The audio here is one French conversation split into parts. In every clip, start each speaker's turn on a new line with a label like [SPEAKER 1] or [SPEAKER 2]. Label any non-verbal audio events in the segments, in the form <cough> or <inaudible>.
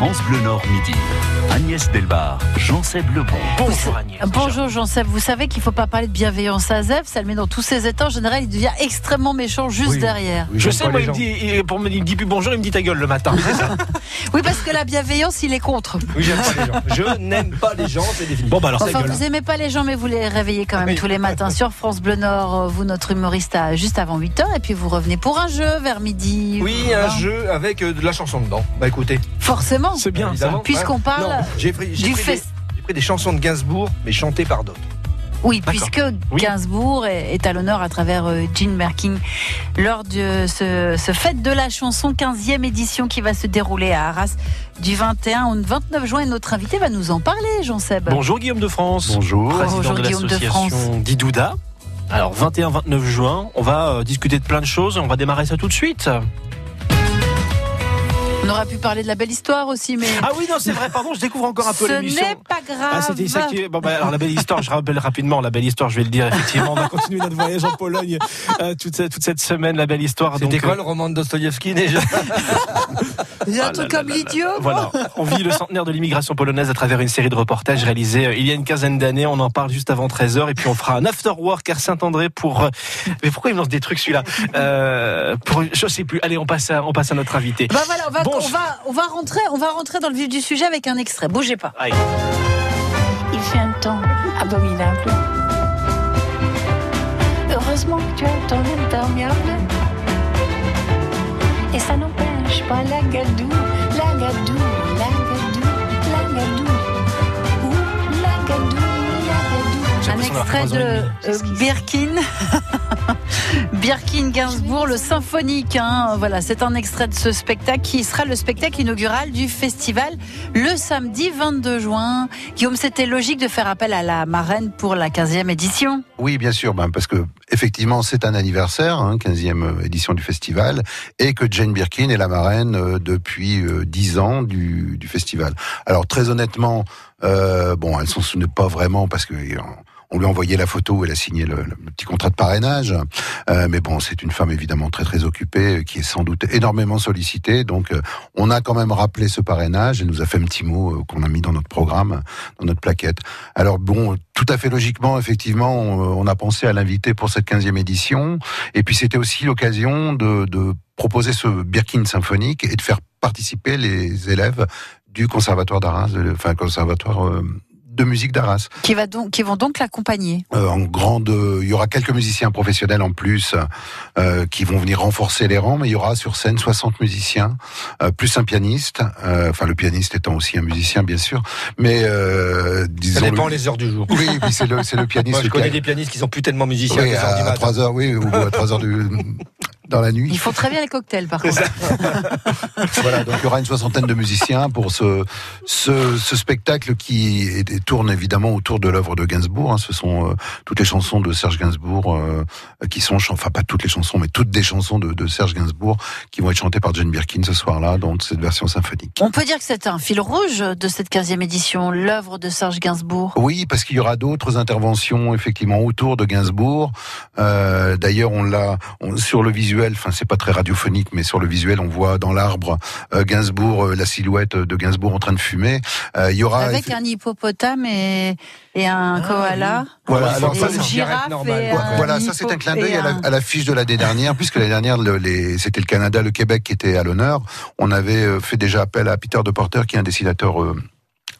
[SPEAKER 1] France Bleu Nord midi. Agnès Delbar, Jean-Seb Lebon.
[SPEAKER 2] Bonjour Agnès. Bonjour Jean-Seb. Vous savez qu'il ne faut pas parler de bienveillance à Zef. Ça le met dans tous ses états. En général, il devient extrêmement méchant juste derrière.
[SPEAKER 3] je sais, moi, il me, dit, pour me, il me dit plus bonjour, il me dit ta gueule le matin. <laughs>
[SPEAKER 2] oui, parce que la bienveillance, il est contre.
[SPEAKER 3] Oui, j'aime pas les gens. Je n'aime pas les gens, c'est définitif.
[SPEAKER 2] Bon, bah alors, enfin, vous aimez pas les gens, mais vous les réveillez quand même tous les matins sur France Bleu Nord. Vous, notre humoriste, à juste avant 8h. Et puis vous revenez pour un jeu vers midi.
[SPEAKER 3] Oui, un jeu avec euh, de la chanson dedans. Bah écoutez.
[SPEAKER 2] Forcément.
[SPEAKER 3] C'est bien,
[SPEAKER 2] Puisqu'on parle.
[SPEAKER 3] J'ai pris, pris, des chansons de Gainsbourg, mais chantées par d'autres.
[SPEAKER 2] Oui, puisque Gainsbourg est, à l'honneur à travers euh, Jean Merkin lors de ce, fête de la chanson 15e édition qui va se dérouler à Arras du 21 au 29 juin. Et notre invité va nous en parler, Jean-Seb.
[SPEAKER 3] Bonjour Guillaume de France.
[SPEAKER 4] Bonjour.
[SPEAKER 3] Président de l'association Didouda. Alors 21-29 juin, on va euh, discuter de plein de choses. On va démarrer ça tout de suite.
[SPEAKER 2] On aurait pu parler de la belle histoire aussi, mais.
[SPEAKER 3] Ah oui, non, c'est vrai, pardon, je découvre encore un peu l'émission.
[SPEAKER 2] Ce n'est pas grave. Ah,
[SPEAKER 3] c'était ça qui Bon, bah, alors, la belle histoire, je rappelle rapidement, la belle histoire, je vais le dire, effectivement, on va continuer notre voyage en Pologne euh, toute, cette, toute cette semaine, la belle histoire.
[SPEAKER 4] C'était quoi euh, le roman de Dostoïevski déjà <laughs>
[SPEAKER 2] Il y a un truc comme l'idiot.
[SPEAKER 3] Voilà, on vit le centenaire de l'immigration polonaise à travers une série de reportages réalisés euh, il y a une quinzaine d'années. On en parle juste avant 13h et puis on fera un after work à Saint-André pour. Mais pourquoi il me lance des trucs celui-là? Euh, pour... Je sais plus. Allez, on passe à, on passe à notre invité.
[SPEAKER 2] Bah voilà, on va, on va, on va rentrer, on va rentrer dans le vif du sujet avec un extrait. Bougez pas.
[SPEAKER 5] Il fait un temps abominable. Heureusement que tu as ton imperméable. Et ça n'empêche pas la gadou, la gadou, la gadou, la gadou. Ou la gadou, la gadou.
[SPEAKER 2] Un extrait de euh, Birkin. Birkin Gainsbourg, le symphonique. Hein. Voilà, c'est un extrait de ce spectacle qui sera le spectacle inaugural du festival le samedi 22 juin. Guillaume, c'était logique de faire appel à la marraine pour la 15e édition
[SPEAKER 4] Oui, bien sûr, ben, parce que effectivement, c'est un anniversaire, 15e hein, édition du festival, et que Jane Birkin est la marraine euh, depuis 10 euh, ans du, festival. Alors très honnêtement, euh, bon, elle s'en souvenait pas vraiment parce que on lui a envoyé la photo elle a signé le, petit contrat de parrainage. Euh, mais bon, c'est une femme évidemment très très occupée, euh, qui est sans doute énormément sollicitée. Donc, euh, on a quand même rappelé ce parrainage et nous a fait un petit mot qu'on a mis dans notre programme, dans notre plaquette. Alors bon, tout à fait logiquement, effectivement, on, a pensé à l'inviter pour cette 15e édition. Et puis c'était aussi l'occasion de, de proposer ce Birkin symphonique et de faire participer les élèves du conservatoire d'Arras, enfin conservatoire de musique d'Arras.
[SPEAKER 2] Qui, va donc, qui vont donc l'accompagner
[SPEAKER 4] euh, En grande, il y aura quelques musiciens professionnels en plus euh, qui vont venir renforcer les rangs, mais il y aura sur scène 60 musiciens, euh, plus un pianiste, enfin le pianiste étant aussi un musicien bien sûr, mais
[SPEAKER 3] disons... Ça dépend les heures du jour.
[SPEAKER 4] Oui, c'est le, le <laughs> pianiste.
[SPEAKER 3] Moi, je connais des pianistes qui sont plus tellement musiciens.
[SPEAKER 4] Oui, à, 3 heures, oui, ou à 3 heures du <laughs> dans la nuit.
[SPEAKER 2] Il faut très bien les cocktails, par contre. <laughs>
[SPEAKER 4] voilà, donc il y aura une soixantaine de musiciens pour ce, ce, ce spectacle qui est, tourne évidemment autour de l'œuvre de Gainsbourg. Hein. Ce sont euh, toutes les chansons de Serge Gainsbourg euh, qui sont, enfin pas toutes les chansons, mais toutes des chansons de, de Serge Gainsbourg qui vont être chantées par Jane Birkin ce soir-là dans cette version symphonique.
[SPEAKER 2] On peut dire que c'est un fil rouge de cette 15e édition, l'œuvre de Serge Gainsbourg.
[SPEAKER 4] Oui, parce qu'il y aura d'autres interventions effectivement autour de Gainsbourg. Euh, D'ailleurs, on l'a sur le visuel enfin c'est pas très radiophonique, mais sur le visuel, on voit dans l'arbre euh, Gainsbourg, euh, la silhouette de Gainsbourg en train de fumer.
[SPEAKER 2] Euh, il y aura avec un hippopotame et, et un ah, koala.
[SPEAKER 4] Voilà, alors ça c'est girafe voilà, ça c'est un clin d'œil à, la fiche de l'année dernière, puisque l'année dernière c'était le Canada, le Québec qui était à l'honneur. On avait fait déjà appel à Peter de Porter, qui est un dessinateur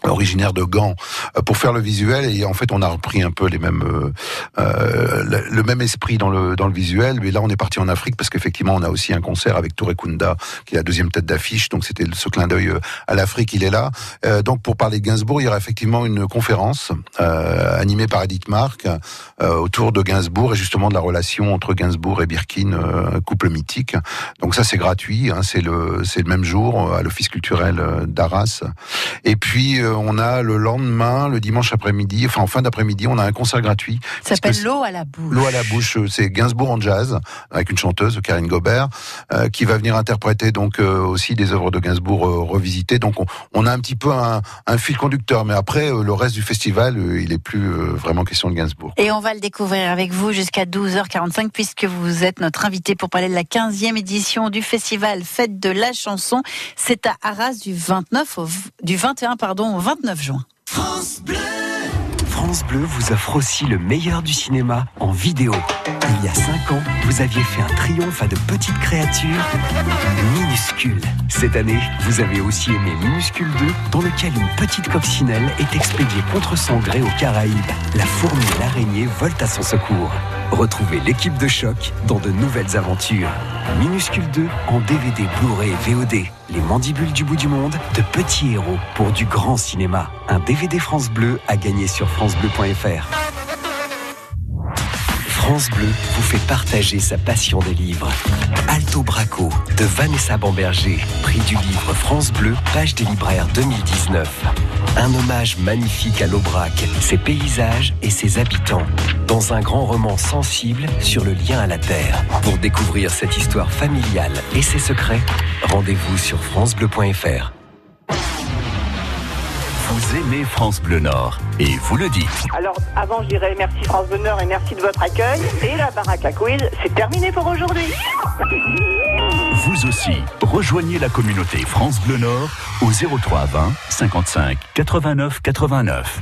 [SPEAKER 4] originaire de Gand. Euh, pour faire le visuel et en fait on a repris un peu les mêmes euh, euh le, même esprit dans le dans le visuel mais là on est parti en Afrique parce qu'effectivement on a aussi un concert avec Touré Kunda qui est la deuxième tête d'affiche donc c'était ce clin d'œil euh, à l'Afrique il est là. Euh, donc pour parler de Gainsbourg il y aura effectivement une conférence euh, animée par Edith Marc autour de Gainsbourg et justement de la relation entre Gainsbourg et Birkin couple mythique. Donc ça c'est gratuit hein, c'est le c'est le même jour à l'office culturel d'Arras. Et puis on a le lendemain, le dimanche après-midi, enfin en fin d'après-midi, on a un concert gratuit.
[SPEAKER 2] Ça s'appelle L'eau à la bouche.
[SPEAKER 4] L'eau à la bouche, euh, c'est Gainsbourg en jazz avec une chanteuse, Karine Gobert, euh, qui va venir interpréter donc euh, aussi des œuvres de Gainsbourg euh, revisitées. Donc on, on a un petit peu un, un fil conducteur, mais après euh, le reste du festival, euh, il est plus euh, vraiment question de Gainsbourg.
[SPEAKER 2] Et on va le découvrir avec vous jusqu'à 12h45 puisque vous êtes notre invité pour parler de la 15e édition du festival Fête de la chanson. C'est à Arras du 29 au, du 21 pardon 29 juin.
[SPEAKER 6] France Bleu vous offre aussi le meilleur du cinéma en vidéo. Il y a 5 ans, vous aviez fait un triomphe à de petites créatures minuscules. Cette année, vous avez aussi aimé Minuscule 2, dans lequel une petite coccinelle est expédiée contre son gré aux Caraïbes. La fourmi et l'araignée volent à son secours. Retrouvez l'équipe de choc dans de nouvelles aventures. Minuscule 2 en DVD, Blu-ray VOD. Les mandibules du bout du monde, de petits héros pour du grand cinéma. Un DVD France Bleu à gagner sur francebleu.fr. France Bleu vous fait partager sa passion des livres. Alto Braco de Vanessa Bamberger, prix du livre France Bleu, page des libraires 2019. Un hommage magnifique à l'Aubrac, ses paysages et ses habitants, dans un grand roman sensible sur le lien à la terre. Pour découvrir cette histoire familiale et ses secrets, rendez-vous sur francebleu.fr.
[SPEAKER 1] Vous aimez France Bleu Nord et vous le dites.
[SPEAKER 7] Alors, avant, je dirais merci France Bonheur et merci de votre accueil. Et la baraque à quiz, c'est terminé pour aujourd'hui.
[SPEAKER 1] Vous aussi, rejoignez la communauté France Bleu Nord au 03 20 55 89 89.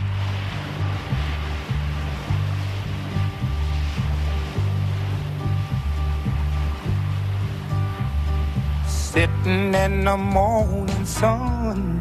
[SPEAKER 8] Sitting in the morning sun.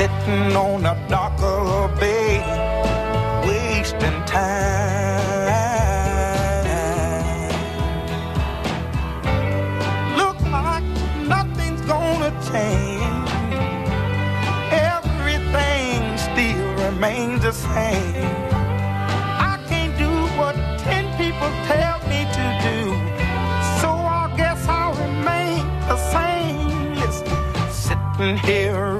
[SPEAKER 8] sitting on the dock of the bay, wasting time. Look like nothing's gonna change. Everything still remains the same. I can't do what ten people tell me to do. So I guess I'll remain the same. Sitting here.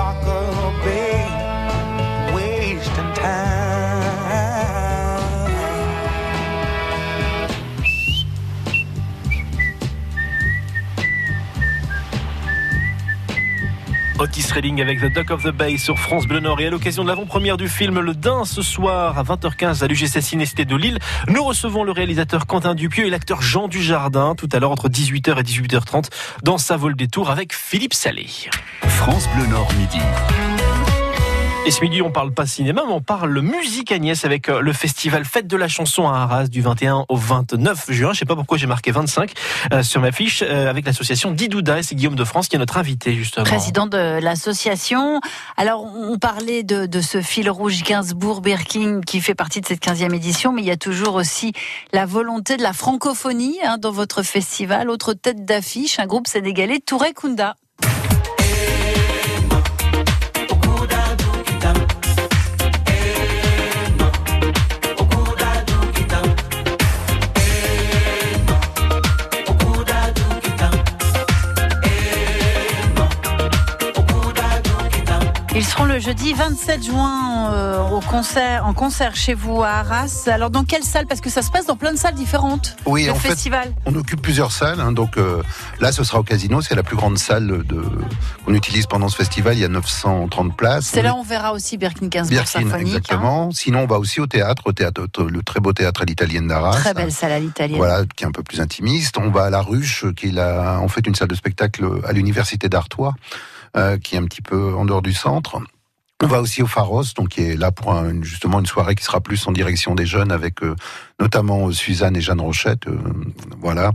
[SPEAKER 3] Otis Redding avec The Duck of the Bay sur France Bleu Nord. Et à l'occasion de l'avant-première du film Le Dain ce soir à 20h15 à l'UGC Ciné-Cité de Lille, nous recevons le réalisateur Quentin Dupieux et l'acteur Jean Dujardin tout à l'heure entre 18h et 18h30 dans Sa vol des tours avec Philippe Salé.
[SPEAKER 1] France Bleu Nord midi.
[SPEAKER 3] Et ce midi, on parle pas cinéma, mais on parle musique Agnès avec euh, le festival Fête de la chanson à Arras du 21 au 29 juin. Je sais pas pourquoi j'ai marqué 25 euh, sur ma fiche euh, avec l'association Didouda et c'est Guillaume de France qui est notre invité justement.
[SPEAKER 2] Président de l'association. Alors, on parlait de, ce fil rouge Gainsbourg-Birkin qui fait partie de cette 15e édition, mais il y a toujours aussi la volonté de la francophonie hein, dans votre festival. Autre tête d'affiche, un groupe sénégalais, Touré Kunda. Seront le jeudi 27 juin euh, au concert, en concert chez vous à Arras. Alors dans quelle salle? Parce que ça se passe dans plein de salles différentes.
[SPEAKER 4] Oui,
[SPEAKER 2] le
[SPEAKER 4] en fait,
[SPEAKER 2] festival.
[SPEAKER 4] on occupe plusieurs salles. hein, donc euh, là, ce sera au Casino. C'est la plus grande salle de qu'on utilise pendant ce festival. Il y a 930 places.
[SPEAKER 2] C'est là où on verra aussi Birkin Gainsbourg
[SPEAKER 4] Birkin,
[SPEAKER 2] symphonique. hein.
[SPEAKER 4] exactement. Sinon, on va aussi au théâtre, au théâtre, le très beau théâtre à l'italienne d'Arras.
[SPEAKER 2] Très belle salle à l'italienne.
[SPEAKER 4] Voilà, qui est un peu plus intimiste. On va à la Ruche, qui est la, en fait une salle de spectacle à l'université d'Artois, euh, qui est un petit peu en dehors du centre. On va aussi au Pharos, donc qui est là pour un- justement une soirée qui sera plus en direction des jeunes, avec euh, notamment euh, Suzanne et Jeanne Rochette, euh, voilà.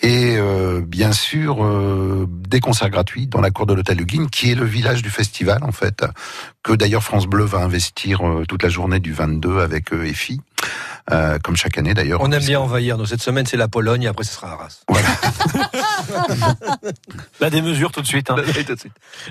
[SPEAKER 4] Et euh, bien sûr euh, des concerts gratuits dans la cour de l'hôtel Huguin, qui est le village du festival en fait, que d'ailleurs France Bleu va investir toute la journée du 22 avec EFI, euh, comme chaque année d'ailleurs.
[SPEAKER 9] On aime bien envahir. Donc cette semaine, c'est la Pologne et après, ce sera Arras. <laughs>
[SPEAKER 3] La démesure tout de suite. hein.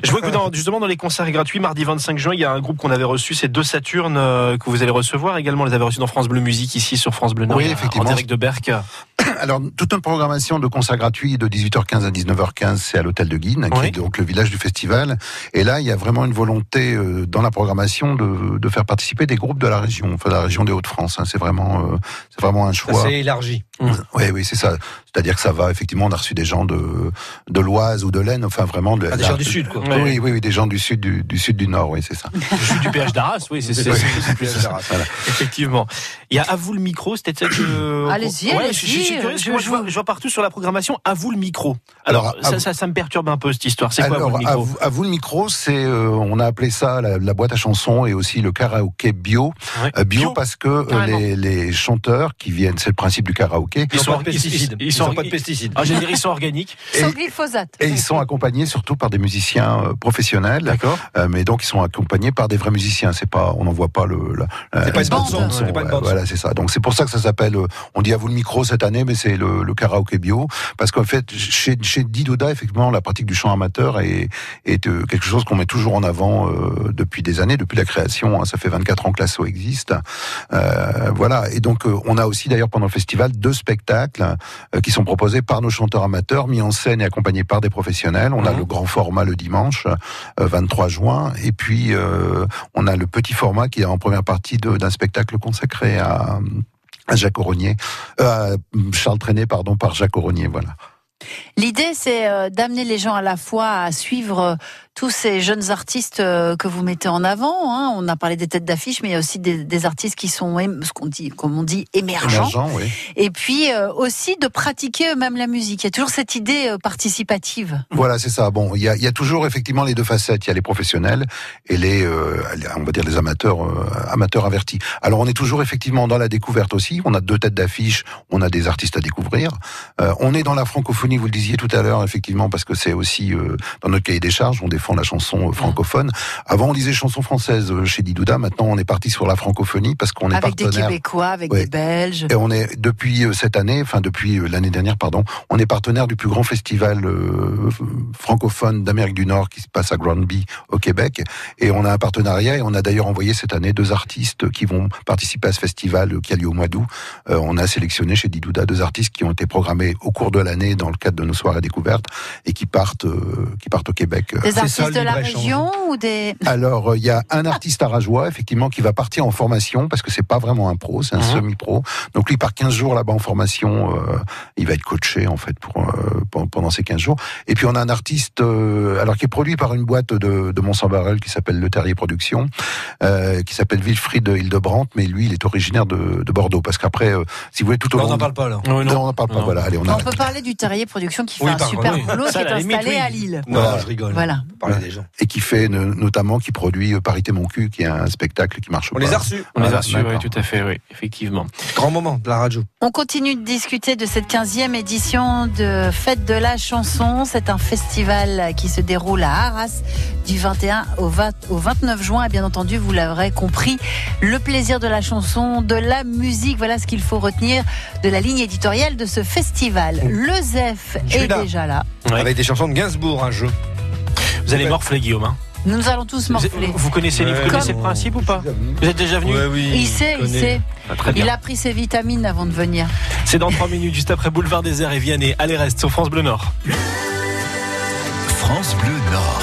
[SPEAKER 3] Je vois que dans, justement dans les concerts gratuits, mardi 25 juin, il y a un groupe qu'on avait reçu, c'est deux Saturnes euh, que vous allez recevoir également. On les avait reçus dans France Bleu Musique ici sur France Bleu Nord.
[SPEAKER 4] Oui,
[SPEAKER 3] en
[SPEAKER 4] effectivement.
[SPEAKER 3] direct de Berck. <coughs>
[SPEAKER 4] Alors, toute une programmation de concerts gratuits de 18h15 à 19h15, c'est à l'hôtel de Guine, qui est donc le village du festival. Et là, il y a vraiment une volonté euh, dans la programmation de, de faire participer des groupes de la région, enfin de la région des Hauts-de-France. hein. C'est vraiment, euh, c'est vraiment un choix.
[SPEAKER 9] s'est élargi.
[SPEAKER 4] Oui, oui, c'est ça. C'est-à-dire que ça va. Effectivement, on a reçu des gens de de l'Oise ou de l'Aisne, enfin vraiment de
[SPEAKER 9] Ah, des gens du Sud, quoi.
[SPEAKER 4] Oui, oui, oui, des gens du sud, du, du sud du Nord, oui, c'est ça.
[SPEAKER 3] Je suis du PH d'Arras, oui, c'est c'est-
[SPEAKER 4] Oui.
[SPEAKER 3] ça.
[SPEAKER 4] Voilà.
[SPEAKER 3] Effectivement. Il y a à vous le micro, c'était peut-être que.
[SPEAKER 2] Allez-y,
[SPEAKER 3] Ouais,
[SPEAKER 2] allez-y,
[SPEAKER 3] je, je suis curieux, parce que
[SPEAKER 2] je
[SPEAKER 3] moi, je, vois,
[SPEAKER 2] joue.
[SPEAKER 3] je vois partout sur la programmation à vous le micro. Alors, ça,
[SPEAKER 4] vous-
[SPEAKER 3] ça, ça me perturbe un peu cette histoire. C'est quoi à vous
[SPEAKER 4] Alors,
[SPEAKER 3] le
[SPEAKER 4] à
[SPEAKER 3] micro
[SPEAKER 4] vous, à vous le micro, c'est euh, on a appelé ça la, la boîte à chansons et aussi le karaoké bio.
[SPEAKER 3] Ouais.
[SPEAKER 4] Euh, bio, parce que euh, les, les chanteurs qui viennent, c'est le principe du karaoké,
[SPEAKER 9] Ils
[SPEAKER 3] sont- ils Ils sont-
[SPEAKER 9] sont pas de pesticides.
[SPEAKER 3] Ah, dire, ils sont organiques.
[SPEAKER 2] Sans glyphosate.
[SPEAKER 4] et ils sont accompagnés surtout par des musiciens euh, professionnels.
[SPEAKER 3] D'accord.
[SPEAKER 4] Euh, mais donc ils sont accompagnés par des vrais musiciens. C'est pas, on n'en voit pas le. la- la-
[SPEAKER 9] C'est pas une
[SPEAKER 4] la-
[SPEAKER 9] bande son,
[SPEAKER 4] la-
[SPEAKER 9] c'est pas une
[SPEAKER 4] ouais,
[SPEAKER 9] son.
[SPEAKER 4] Voilà, c'est ça. Donc c'est pour ça que ça s'appelle. euh, On dit à vous le micro cette année, mais c'est le, le karaoké bio, parce qu'en fait chez chez Didoda, effectivement, la pratique du chant amateur est est euh, quelque chose qu'on met toujours en avant euh, depuis des années, depuis la création. hein. ça fait 24 ans que l'asso existe. Euh, voilà. Et donc euh, on a aussi d'ailleurs pendant le festival deux spectacles euh, qui sont proposés par nos chanteurs amateurs, mis en scène et accompagnés par des professionnels. On a
[SPEAKER 3] Mhm.
[SPEAKER 4] le grand format le dimanche, euh, 23 juin, et puis euh, on a le petit format qui est en première partie d'un spectacle consacré à, à Jacques Auronier, euh, à Charles Trenet, pardon, par Jacques Auronier, voilà.
[SPEAKER 2] L'idée, c'est euh, d'amener les gens à la fois à suivre euh, tous ces jeunes artistes euh, que vous mettez en avant. hein. On a parlé des têtes d'affiche, mais il y a aussi des, des artistes qui sont, ce qu'on dit, comme on dit, émergents.
[SPEAKER 4] Émergent, oui.
[SPEAKER 2] Et puis euh, aussi de pratiquer eux-mêmes la musique. Il y a toujours cette idée euh, participative.
[SPEAKER 4] Voilà, c'est ça. Bon, il y a, il y a toujours effectivement les deux facettes. Il y a les professionnels et les, euh, on va dire les amateurs, amateurs avertis. Alors, on est toujours effectivement dans la découverte aussi. On a deux têtes d'affiche, on a des artistes à découvrir. On est dans la francophonie, vous le disiez tout à l'heure, effectivement, parce que c'est aussi dans notre cahier des charges, on défend la chanson euh, francophone. Avant, on disait chanson française euh, chez Didouda. Maintenant, on est parti sur la francophonie parce qu'on est
[SPEAKER 2] Avec des
[SPEAKER 4] partenaire.
[SPEAKER 2] Québécois, avec
[SPEAKER 4] Ouais.
[SPEAKER 2] des Belges.
[SPEAKER 4] Et on est depuis euh, cette année, enfin depuis l'année dernière, pardon, on est partenaire du plus grand festival euh, francophone d'Amérique du Nord qui se passe à Granby au Québec. Et on a un partenariat et on a d'ailleurs envoyé cette année deux artistes qui vont participer à ce festival qui a lieu au mois d'août. Euh, on a sélectionné chez Didouda deux artistes qui ont été programmés au cours de l'année dans le cadre de nos soirées découvertes et qui partent, euh, qui partent au Québec.
[SPEAKER 2] Des
[SPEAKER 9] C'est
[SPEAKER 2] artistes de la région ou des...
[SPEAKER 4] Alors, euh, il y a un artiste arageois, effectivement, qui va partir en formation, parce que c'est pas vraiment un pro, c'est un
[SPEAKER 3] Mhm.
[SPEAKER 4] semi-pro. Donc lui, par 15 jours là-bas en formation, euh, il va être coaché, en fait, pour, euh, pen- pendant ces 15 jours. Et puis, on a un artiste, euh, alors qui est produit par une boîte de, de Mont-Saint-Barrel, qui s'appelle Le Terrier Productions, euh, qui s'appelle Wilfried Hildebrandt, mais lui, il est originaire de, de Bordeaux. Parce qu'après, euh, si vous voulez, tout au
[SPEAKER 9] Non, on
[SPEAKER 4] long...
[SPEAKER 9] n'en parle pas là.
[SPEAKER 3] Oui,
[SPEAKER 4] Non, on n'en parle pas,
[SPEAKER 3] Non.
[SPEAKER 4] voilà. Allez, on
[SPEAKER 2] On
[SPEAKER 4] a...
[SPEAKER 2] peut parler du Terrier Production qui fait
[SPEAKER 9] Oui,
[SPEAKER 2] un
[SPEAKER 9] par
[SPEAKER 2] super boulot, qui est
[SPEAKER 3] la limite,
[SPEAKER 2] installé
[SPEAKER 3] oui.
[SPEAKER 2] à Lille.
[SPEAKER 9] Non,
[SPEAKER 4] Voilà.
[SPEAKER 9] je rigole.
[SPEAKER 2] Voilà.
[SPEAKER 9] Parler
[SPEAKER 4] Ouais.
[SPEAKER 9] des gens.
[SPEAKER 4] Et qui fait notamment, qui produit euh, Parité Mon Cul, qui est un spectacle qui marche
[SPEAKER 9] On
[SPEAKER 4] pas.
[SPEAKER 9] les a reçus.
[SPEAKER 3] On les a reçus, oui, tout à fait, oui, effectivement.
[SPEAKER 9] Grand moment de la radio.
[SPEAKER 2] On continue de discuter de cette 15e édition de Fête de la chanson. C'est un festival qui se déroule à Arras du 21 au, 20 au 29 juin. Et bien entendu, vous l'aurez compris, le plaisir de la chanson, de la musique, voilà ce qu'il faut retenir de la ligne éditoriale de ce festival. Le ZEF est
[SPEAKER 9] là.
[SPEAKER 2] déjà là.
[SPEAKER 3] Ouais.
[SPEAKER 9] Avec des chansons de Gainsbourg, un jeu.
[SPEAKER 3] Vous allez morfler, Guillaume. hein.
[SPEAKER 2] Nous allons tous
[SPEAKER 3] Vous,
[SPEAKER 2] morfler.
[SPEAKER 3] vous connaissez, vous
[SPEAKER 9] Ouais.
[SPEAKER 3] connaissez
[SPEAKER 2] Comme-
[SPEAKER 3] le principe ou pas Vous êtes déjà venu
[SPEAKER 9] oui.
[SPEAKER 2] Il sait, il sait.
[SPEAKER 3] Ah.
[SPEAKER 2] Il a pris ses vitamines avant de venir.
[SPEAKER 3] C'est dans 3 minutes, juste après Boulevard des Airs et Vianney. Allez, reste sur France Bleu Nord.
[SPEAKER 1] France Bleu Nord.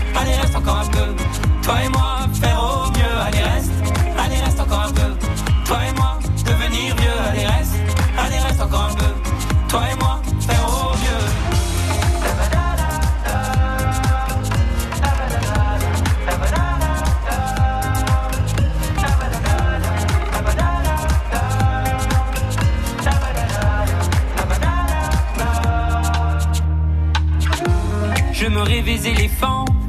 [SPEAKER 10] allez reste encore un peu. Toi et moi, faire au mieux, allez reste, allez reste encore un peu. Toi et moi, devenir vieux, allez reste, allez reste encore un peu. Toi et moi, faire au mieux.
[SPEAKER 11] Je me rêvais éléphant,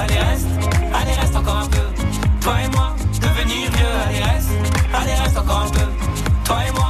[SPEAKER 10] allez reste, allez reste encore un peu. Toi et moi, devenir vieux, allez reste, allez reste encore un peu. Toi et moi,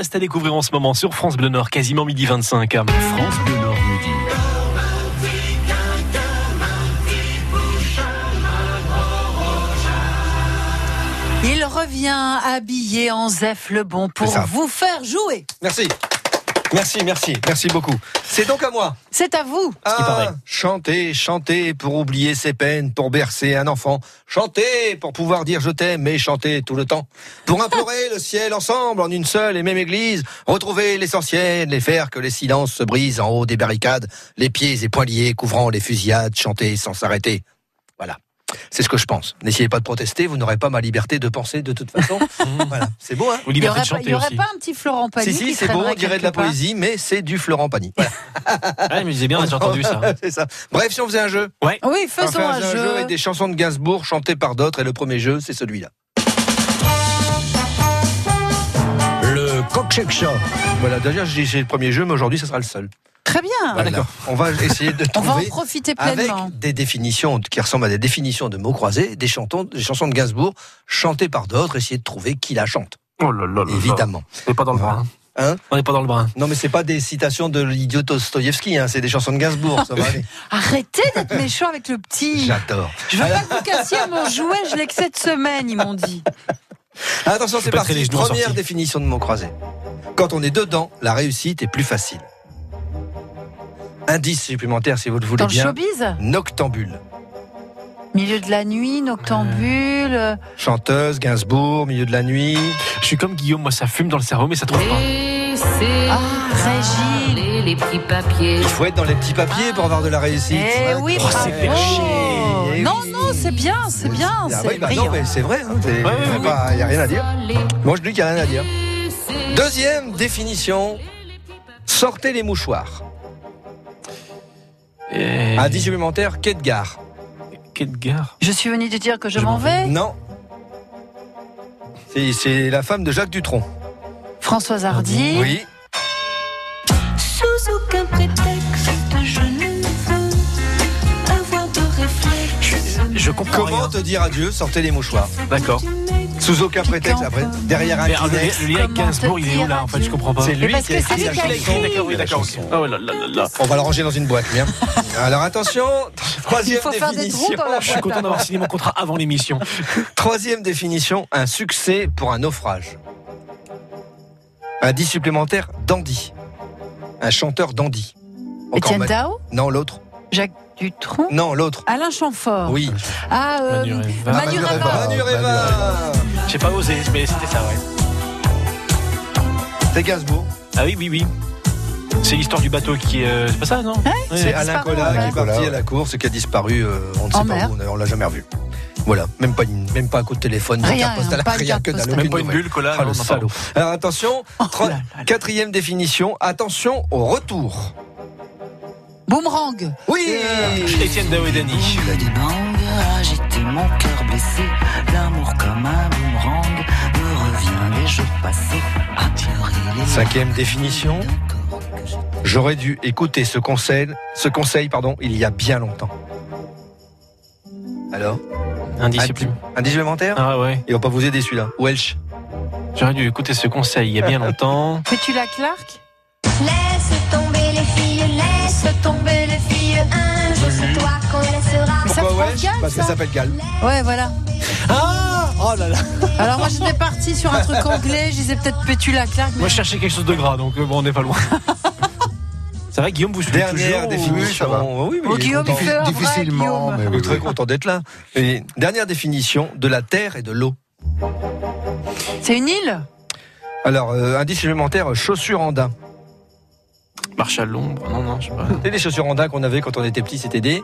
[SPEAKER 10] Reste
[SPEAKER 3] à découvrir en ce moment sur France Bleu Nord, quasiment midi 25.
[SPEAKER 1] France Bleu Nord midi.
[SPEAKER 2] Il revient habillé en Zef le Bon pour vous faire jouer.
[SPEAKER 9] Merci. Merci, merci, merci beaucoup. C'est donc à moi.
[SPEAKER 2] C'est à vous.
[SPEAKER 9] Ah, chanter, chanter pour oublier ses peines, pour bercer un enfant. Chanter pour pouvoir dire je t'aime et chanter tout le temps. Pour implorer <laughs> le ciel ensemble en une seule et même église. Retrouver l'essentiel et faire que les silences se brisent en haut des barricades. Les pieds et poings liés couvrant les fusillades. Chanter sans s'arrêter. Voilà. C'est ce que je pense. N'essayez pas de protester, vous n'aurez pas ma liberté de penser de toute façon. <laughs> voilà, c'est beau, hein
[SPEAKER 3] Ou
[SPEAKER 2] Il y
[SPEAKER 3] liberté
[SPEAKER 2] aurait,
[SPEAKER 3] de
[SPEAKER 2] pas, il
[SPEAKER 3] chanter
[SPEAKER 2] y aurait
[SPEAKER 3] aussi.
[SPEAKER 2] pas un petit Florent Pagny
[SPEAKER 9] Si, si, c'est beau, on dirait de la
[SPEAKER 2] part
[SPEAKER 9] poésie, mais c'est du Florent Pagny. Voilà. <laughs>
[SPEAKER 3] Ah, mais bien, j'ai <laughs> entendu ça.
[SPEAKER 9] c'est ça. Bref, si on faisait un jeu.
[SPEAKER 3] Ouais.
[SPEAKER 2] Oui,
[SPEAKER 9] On
[SPEAKER 2] faisons
[SPEAKER 9] fait
[SPEAKER 2] un jeu.
[SPEAKER 9] avec des chansons de Gainsbourg chantées par d'autres, et le premier jeu, c'est celui-là.
[SPEAKER 6] Le Coq Show.
[SPEAKER 9] Voilà, déjà, j'ai j'ai le premier jeu, mais aujourd'hui, ce sera le seul.
[SPEAKER 2] Très bien.
[SPEAKER 9] Voilà.
[SPEAKER 3] d'accord.
[SPEAKER 9] On va essayer de <laughs>
[SPEAKER 2] On va en
[SPEAKER 9] trouver
[SPEAKER 2] profiter
[SPEAKER 9] avec
[SPEAKER 2] pleinement.
[SPEAKER 9] des définitions qui ressemblent à des définitions de mots croisés, des, chantons, des chansons de Gainsbourg chantées par d'autres, essayer de trouver qui la chante.
[SPEAKER 3] Oh là là là.
[SPEAKER 9] Évidemment.
[SPEAKER 3] On n'est pas dans le brin.
[SPEAKER 9] Hein
[SPEAKER 3] On n'est pas dans le brin.
[SPEAKER 9] non, mais c'est pas des citations de l'idiot Dostoïevski, hein, c'est des chansons de Gainsbourg, ça va aller. <laughs>
[SPEAKER 2] Arrêtez d'être méchant avec le petit.
[SPEAKER 9] J'adore.
[SPEAKER 2] Je veux pas que vous cassiez mon jouet, je l'ai que cette semaine, ils m'ont dit.
[SPEAKER 9] Attention, c'est parti. Première définition de mots croisés. Quand on est dedans, la réussite est plus facile. Indice supplémentaire, si vous le voulez
[SPEAKER 2] Dans le
[SPEAKER 9] bien.
[SPEAKER 2] showbiz
[SPEAKER 9] Noctambule.
[SPEAKER 2] Milieu de la nuit, noctambule. euh,
[SPEAKER 9] Chanteuse, Gainsbourg, milieu de la nuit.
[SPEAKER 3] Je suis comme Guillaume, moi ça fume dans le cerveau, mais ça trouve pas.
[SPEAKER 2] Ah.
[SPEAKER 12] Les, les petits papiers.
[SPEAKER 9] Il faut être dans les petits papiers pour avoir de la réussite.
[SPEAKER 2] Eh oui,
[SPEAKER 3] Oh, c'est
[SPEAKER 2] bravo.
[SPEAKER 3] perché.
[SPEAKER 2] Non,
[SPEAKER 9] oui.
[SPEAKER 2] non, c'est bien, c'est bien,
[SPEAKER 9] Ah
[SPEAKER 2] c'est
[SPEAKER 9] bah non, mais c'est vrai. Il
[SPEAKER 3] ouais, ouais,
[SPEAKER 9] n'y a rien à dire. Moi, je dis qu'il n'y a rien à dire. Deuxième définition. Sortez les mouchoirs.
[SPEAKER 3] Et...
[SPEAKER 9] Indice supplémentaire, quai de gare.
[SPEAKER 3] Quai de gare.
[SPEAKER 2] Je suis venu te dire que je,
[SPEAKER 3] Je
[SPEAKER 2] m'en vais.
[SPEAKER 9] Non. C'est- C'est la femme de Jacques Dutronc.
[SPEAKER 2] Françoise Hardy.
[SPEAKER 9] Oui.
[SPEAKER 5] Sous aucun prétexte, je ne veux avoir de réflexe.
[SPEAKER 3] Je comprends
[SPEAKER 9] Comment
[SPEAKER 3] rien.
[SPEAKER 9] te dire adieu? Sortez les mouchoirs.
[SPEAKER 3] D'accord.
[SPEAKER 9] Sous aucun prétexte. Après, derrière un
[SPEAKER 3] Mais, le, le lien avec Gainsbourg, il est où là En fait, je comprends pas.
[SPEAKER 9] C'est lui
[SPEAKER 2] parce
[SPEAKER 9] qui a écrit la chanson.
[SPEAKER 3] D'accord, oui, d'accord. Oh là là là là.
[SPEAKER 9] On va la ranger dans une boîte, bien. <laughs> Alors attention,
[SPEAKER 2] Il
[SPEAKER 9] troisième
[SPEAKER 2] faut faire des trous
[SPEAKER 9] définition.
[SPEAKER 2] dans la
[SPEAKER 3] Je suis content d'avoir signé mon contrat avant l'émission. <laughs>
[SPEAKER 9] Troisième définition, un succès pour un naufrage. Indice supplémentaire, dandy. Un chanteur dandy.
[SPEAKER 2] Étienne
[SPEAKER 9] ma-
[SPEAKER 2] Dao
[SPEAKER 9] Non, l'autre.
[SPEAKER 2] Jacques Dutronc
[SPEAKER 9] Non, l'autre.
[SPEAKER 2] Alain Chamfort
[SPEAKER 9] Oui.
[SPEAKER 2] Ah, euh,
[SPEAKER 3] Manu Reva.
[SPEAKER 2] Manu
[SPEAKER 4] Manu
[SPEAKER 2] Reva.
[SPEAKER 4] Reva.
[SPEAKER 9] Manu
[SPEAKER 4] Manu
[SPEAKER 9] Reva.
[SPEAKER 3] J'ai pas osé, mais c'était ça, ouais.
[SPEAKER 9] C'est Gainsbourg.
[SPEAKER 3] Ah oui, oui, oui. C'est l'histoire du bateau qui est. euh, C'est pas ça, non Ouais.
[SPEAKER 9] C'est Alain Collat
[SPEAKER 2] ouais.
[SPEAKER 9] qui est parti à la course et qui a disparu. euh, on ne sait
[SPEAKER 2] En
[SPEAKER 9] pas
[SPEAKER 2] mer.
[SPEAKER 9] où, on l'a jamais revu. Voilà, même pas, une- même pas un coup de téléphone,
[SPEAKER 2] Rien,
[SPEAKER 9] carte postale, rien
[SPEAKER 2] carte
[SPEAKER 9] que dalle,
[SPEAKER 3] Même pas une bulle, Collat.
[SPEAKER 9] Ah,
[SPEAKER 3] non,
[SPEAKER 9] le salaud. Alors attention, trois-
[SPEAKER 2] là là là.
[SPEAKER 9] quatrième définition, attention au retour.
[SPEAKER 2] Boomerang
[SPEAKER 9] Oui
[SPEAKER 3] Étienne Dao
[SPEAKER 12] mon cœur blessé. L'amour comme un boomerang me revient des jours passés. À pleurer les
[SPEAKER 9] Cinquième définition, j'aurais dû écouter ce conseil, ce conseil pardon, il y a bien longtemps. Alors?
[SPEAKER 3] Indice
[SPEAKER 9] Un
[SPEAKER 3] supplémentaire. Ah ouais.
[SPEAKER 9] Il va pas vous aider celui-là. Welsh.
[SPEAKER 3] J'aurais dû écouter ce conseil il y a bien longtemps. <laughs>
[SPEAKER 2] Fais-tu la Clark?
[SPEAKER 5] Laisse tomber les filles, laisse tomber les filles. Un jour c'est toi
[SPEAKER 9] Pourquoi Parce que
[SPEAKER 2] ça.
[SPEAKER 9] s'appelle Gal.
[SPEAKER 2] Ouais, voilà.
[SPEAKER 3] Ah Oh là là
[SPEAKER 2] Alors moi j'étais partie sur un truc anglais, je disais peut-être Pétula Clark. mais-
[SPEAKER 3] Moi, je cherchais quelque chose de gras, donc euh, bon, on n'est pas loin. <laughs> C'est vrai, Guillaume, vous suivez
[SPEAKER 9] Dernière
[SPEAKER 3] toujours ou-
[SPEAKER 9] définition.
[SPEAKER 4] ça va.
[SPEAKER 9] Oui, mais
[SPEAKER 2] Oh, Guillaume, il fait un vrai
[SPEAKER 4] Difficilement,
[SPEAKER 2] Guillaume.
[SPEAKER 4] mais oui,
[SPEAKER 9] très content d'être là. Et dernière définition de la terre et de l'eau.
[SPEAKER 2] C'est une île?
[SPEAKER 9] Alors, euh, indice supplémentaire, chaussures en daim.
[SPEAKER 3] Marche à l'ombre. Non, non, je sais pas.
[SPEAKER 9] Et les chaussures en daim qu'on avait quand on était petit, c'était des.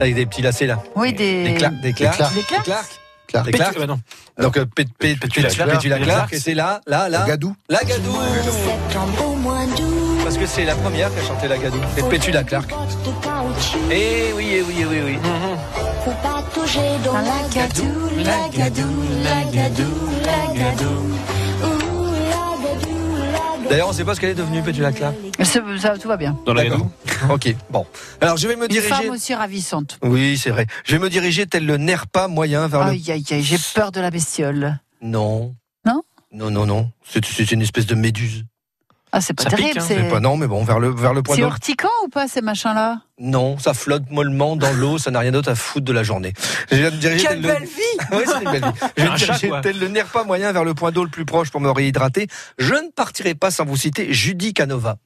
[SPEAKER 9] Avec des petits lacets là.
[SPEAKER 2] Oui, des.
[SPEAKER 9] Des, cla- des clarks.
[SPEAKER 4] Clarks.
[SPEAKER 2] Des Clarks.
[SPEAKER 9] Clarks.
[SPEAKER 4] Clark.
[SPEAKER 9] Des clarks.
[SPEAKER 3] Bah non.
[SPEAKER 9] Donc, euh, Pét- Pét-
[SPEAKER 3] Pétula
[SPEAKER 9] Pétula
[SPEAKER 3] Clark.
[SPEAKER 9] Clark. Et c'est là, là, là.
[SPEAKER 4] Gadou.
[SPEAKER 9] La Gadou.
[SPEAKER 5] Moins doux.
[SPEAKER 9] Parce que c'est la première qui a chanté la Gadou. C'est Pétula Clark. Eh oui, eh oui, eh oui, oui.
[SPEAKER 5] Faut pas toucher dans la gadou, la gadou, la gadou, la gadou.
[SPEAKER 9] D'ailleurs, on sait pas ce qu'elle est devenue, Pétula Clark.
[SPEAKER 2] Ça, ça, tout va bien.
[SPEAKER 3] Dans la.
[SPEAKER 9] Ok, bon. Alors, je vais me
[SPEAKER 2] Une
[SPEAKER 9] diriger.
[SPEAKER 2] femme aussi ravissante.
[SPEAKER 9] Oui, c'est vrai. Je vais me diriger tel le nerf pas moyen vers le.
[SPEAKER 2] Aïe, aïe, aïe, j'ai peur de la bestiole.
[SPEAKER 9] Non.
[SPEAKER 2] Non?
[SPEAKER 9] Non, non, non. C'est c'est une espèce de méduse.
[SPEAKER 2] Ah, c'est pas
[SPEAKER 3] Ça pique,
[SPEAKER 2] terrible.
[SPEAKER 3] hein,
[SPEAKER 2] c'est
[SPEAKER 9] pas non, mais bon, vers le vers le point
[SPEAKER 2] c'est urticant ou pas ces machins-là?
[SPEAKER 9] Non, ça flotte mollement dans l'eau, ça n'a rien d'autre à foutre de la journée. Je vais me diriger tel le...
[SPEAKER 2] vie <laughs>
[SPEAKER 9] Oui, c'est une belle vie. <laughs> Tel le nerf pas moyen vers le point d'eau le plus proche pour me réhydrater. Je ne partirai pas sans vous citer Judy Canova,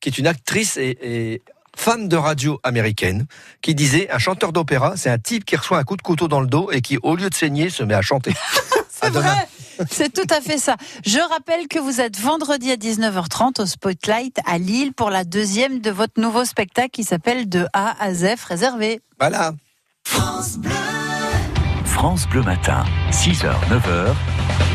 [SPEAKER 9] qui est une actrice et, et femme de radio américaine, qui disait un chanteur d'opéra, c'est un type qui reçoit un coup de couteau dans le dos et qui, au lieu de saigner, se met à chanter. <laughs>
[SPEAKER 2] C'est
[SPEAKER 9] À demain.
[SPEAKER 2] vrai c'est tout à fait ça. Je rappelle que vous êtes vendredi à 19h30 au Spotlight à Lille pour la deuxième de votre nouveau spectacle qui s'appelle De A à Z réservé.
[SPEAKER 9] Voilà.
[SPEAKER 1] France Bleu Matin, 6h, 9h,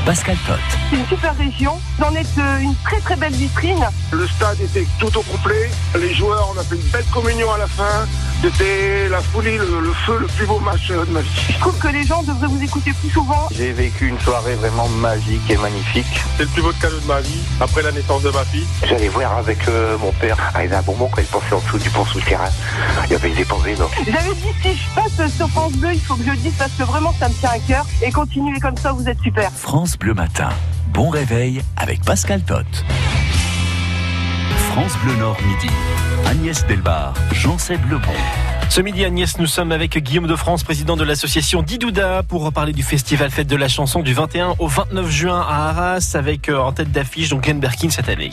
[SPEAKER 1] Pascal Tot.
[SPEAKER 7] C'est une super région. Vous en êtes euh, une très très belle vitrine.
[SPEAKER 13] Le stade était tout au complet. Les joueurs, on a fait une belle communion à la fin. C'était la folie, le, le feu, le plus beau match de ma vie.
[SPEAKER 7] Je trouve que les gens devraient vous écouter plus souvent.
[SPEAKER 13] J'ai vécu une soirée vraiment magique et magnifique. C'est le plus beau cadeau de ma vie, après la naissance de ma fille.
[SPEAKER 14] J'allais voir avec euh, mon père, arrivé à un moment quand il passait en dessous du pont souterrain. Il y avait des pans énormes.
[SPEAKER 7] J'avais dit si je passe sur France Bleu, il faut que je le dise parce que vraiment ça me tient à cœur. Et continuez comme ça, vous êtes super.
[SPEAKER 1] France Bleu Matin. Bon réveil avec Pascal Tot. France Bleu Nord midi. Agnès Delbar, Jean-Seb Lebon.
[SPEAKER 3] Ce midi, Agnès, nous sommes avec Guillaume de France, président de l'association Didouda, pour reparler du festival Fête de la chanson du 21 au 29 juin à Arras, avec euh, en tête d'affiche donc Glenn Berkin cette année.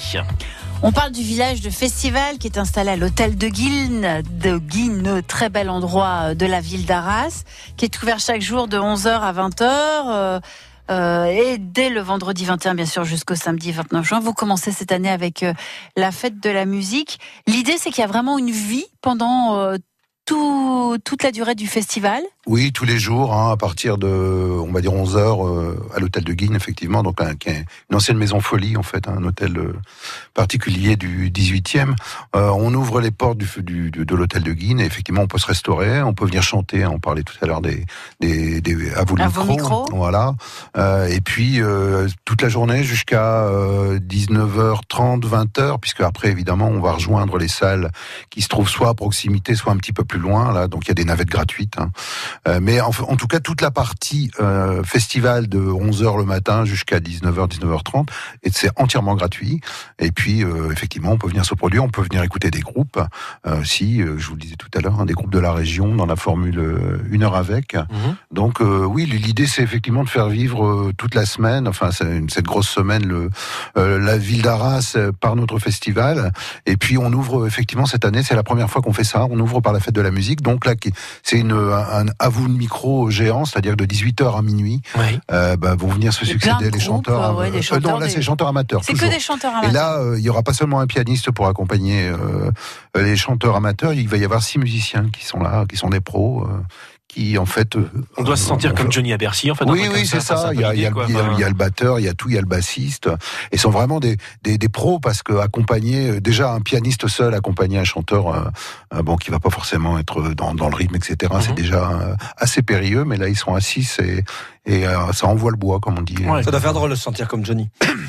[SPEAKER 2] On parle du village de festival qui est installé à l'hôtel de Guilne, de Guilne, très bel endroit de la ville d'Arras, qui est ouvert chaque jour de 11h à 20h. Euh, et dès le vendredi 21, bien sûr, jusqu'au samedi 29 juin, vous commencez cette année avec euh, la fête de la musique. L'idée, c'est qu'il y a vraiment une vie pendant euh, tout, toute la durée du festival
[SPEAKER 4] Oui, tous les jours, hein, à partir de, on va dire 11 heures, euh, à l'hôtel de Guine, effectivement, donc un- qui est une ancienne maison folie, en fait, un hôtel euh, particulier du 18e. Euh, on ouvre les portes du, du- de, de l'hôtel de Guine, et effectivement, on peut se restaurer, on peut venir chanter. On parlait tout à l'heure des, des, des à vous le micro,
[SPEAKER 2] micros.
[SPEAKER 4] voilà. Euh, et puis toute la journée jusqu'à euh, 19h30, 20h, puisque après, évidemment, on va rejoindre les salles qui se trouvent soit à proximité, soit un petit peu plus loin. Là, donc il y a des navettes gratuites. hein. Euh, mais en, en tout cas, toute la partie euh, festival de 11h le matin jusqu'à 19h, 19h30, et c'est entièrement gratuit. Et puis, euh, effectivement, on peut venir se produire, on peut venir écouter des groupes. Si, je vous le disais tout à l'heure, hein, des groupes de la région dans la formule une heure avec. Donc euh, oui, l'idée c'est effectivement de faire vivre toute la semaine, enfin cette grosse semaine, le, la ville d'Arras par notre festival. Et puis on ouvre effectivement cette année, c'est la première fois qu'on fait ça. On ouvre par la fête de la musique. Donc là, qui- c'est une un, à vous le micro géant, c'est-à-dire de 18h à minuit, euh, bah, vont venir se
[SPEAKER 2] Et
[SPEAKER 4] succéder
[SPEAKER 2] de
[SPEAKER 4] les chanteurs.
[SPEAKER 2] euh, ouais,
[SPEAKER 4] euh,
[SPEAKER 2] chanteurs
[SPEAKER 4] non, là
[SPEAKER 2] des-
[SPEAKER 4] c'est chanteurs amateurs.
[SPEAKER 2] C'est que des chanteurs
[SPEAKER 4] Et
[SPEAKER 2] amateurs.
[SPEAKER 4] là, euh, il y aura pas seulement un pianiste pour accompagner euh, les chanteurs amateurs. Il va y avoir six musiciens qui sont là, qui sont des pros. Euh, qui en fait euh,
[SPEAKER 3] On doit se sentir comme Johnny à Bercy, en fait.
[SPEAKER 4] oui, oui, c'est ça. Il y, a, il y a-
[SPEAKER 3] l'idée, quoi.
[SPEAKER 4] il y a-
[SPEAKER 3] Enfin,
[SPEAKER 4] il y a le batteur, il y a tout, il y a le bassiste. Et sont vraiment des, des, des pros parce que accompagner euh, déjà un pianiste seul, accompagner un chanteur, euh, euh, bon, qui va pas forcément être dans, dans le rythme, etc.
[SPEAKER 3] Mhm.
[SPEAKER 4] C'est déjà euh, assez périlleux. Mais là, ils sont assis et, et euh, ça envoie le bois, comme on dit.
[SPEAKER 9] Ça doit faire drôle de se sentir comme Johnny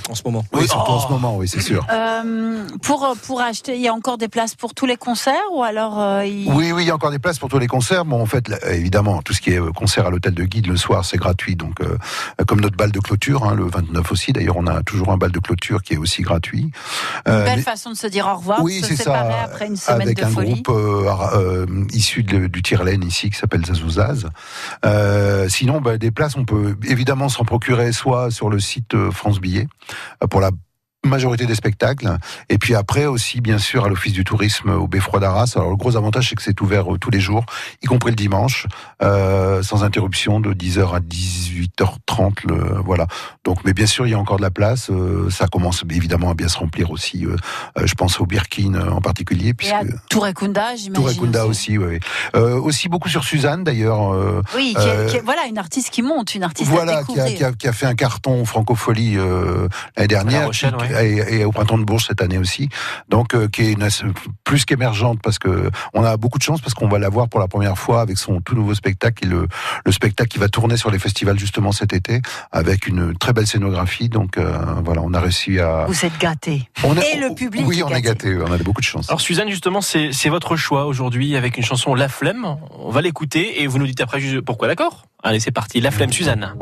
[SPEAKER 9] en ce moment.
[SPEAKER 4] Oui, surtout en ce moment, oui, c'est sûr.
[SPEAKER 2] Euh, pour, pour acheter, il y a encore des places pour tous les concerts ou alors euh, il-
[SPEAKER 4] Oui, oui, il y a encore des places pour tous les concerts. Bon, en fait, là, évidemment, tout ce qui est concert à l'hôtel de guide le soir, c'est gratuit. Donc, euh, comme notre bal de clôture, hein, le 29 aussi. D'ailleurs, on a toujours un bal de clôture qui est aussi gratuit. Euh,
[SPEAKER 2] Belle
[SPEAKER 4] mais-
[SPEAKER 2] façon de se dire au revoir,
[SPEAKER 4] oui,
[SPEAKER 2] de se
[SPEAKER 4] c'est
[SPEAKER 2] séparer
[SPEAKER 4] ça.
[SPEAKER 2] après une semaine
[SPEAKER 4] Avec
[SPEAKER 2] de
[SPEAKER 4] un
[SPEAKER 2] folie.
[SPEAKER 4] groupe euh, euh, issu de- du Tirlaine ici qui s'appelle Zazouzaz. Euh, sinon, bah, des places, on peut évidemment s'en procurer soit sur le site euh, France Billet euh, pour la majorité des spectacles et puis après aussi bien sûr à l'office du tourisme au Beffroi d'Arras alors le gros avantage c'est que c'est ouvert euh, tous les jours y compris le dimanche euh, sans interruption de 10h à 18h30 le, voilà donc mais bien sûr il y a encore de la place euh, ça commence évidemment à bien se remplir aussi euh, euh, je pense au Birkin euh, en particulier
[SPEAKER 2] Et
[SPEAKER 4] puisque
[SPEAKER 2] à Tourekunda, j'imagine.
[SPEAKER 4] Tourekunda aussi, oui. oui. Euh, aussi beaucoup sur Suzanne d'ailleurs. euh,
[SPEAKER 2] Oui, qui est-
[SPEAKER 4] euh,
[SPEAKER 2] qui est- voilà, une artiste qui monte, une artiste à
[SPEAKER 4] voilà, qui a,
[SPEAKER 2] découvrir.
[SPEAKER 4] qui, a, qui a fait un carton francophonie euh, l'année dernière,
[SPEAKER 3] À La Rochelle,
[SPEAKER 4] qui-
[SPEAKER 3] ouais.
[SPEAKER 4] Et, et au printemps de Bourges cette année aussi. Donc, euh, qui est une, plus qu'émergente parce que on a beaucoup de chance parce qu'on va la voir pour la première fois avec son tout nouveau spectacle et le, le spectacle qui va tourner sur les festivals justement cet été avec une très belle scénographie. Donc euh, voilà, on a réussi à.
[SPEAKER 2] Vous êtes gâtés.
[SPEAKER 4] On est-
[SPEAKER 2] Et le public
[SPEAKER 4] Oui,
[SPEAKER 2] est
[SPEAKER 4] on est
[SPEAKER 2] gâté.
[SPEAKER 4] gâté. On a beaucoup de chance.
[SPEAKER 3] Alors Suzanne, justement, c'est votre choix aujourd'hui avec une chanson La Flemme. On va l'écouter et vous nous dites après pourquoi, d'accord? Allez, c'est parti. La Flemme, Suzanne.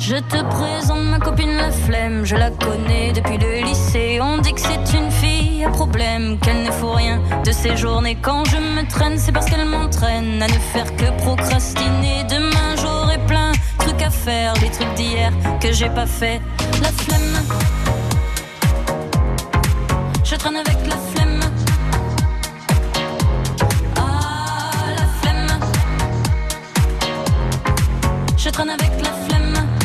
[SPEAKER 15] Je te présente ma copine la flemme, je la connais depuis le lycée. On dit que c'est une fille à problème, qu'elle ne faut rien de ses journées. Quand je me traîne, c'est parce qu'elle m'entraîne à ne faire que procrastiner. Demain j'aurai plein de trucs à faire, les trucs d'hier que j'ai pas fait. La flemme, je traîne avec la flemme. Ah, la flemme, je traîne avec la flemme.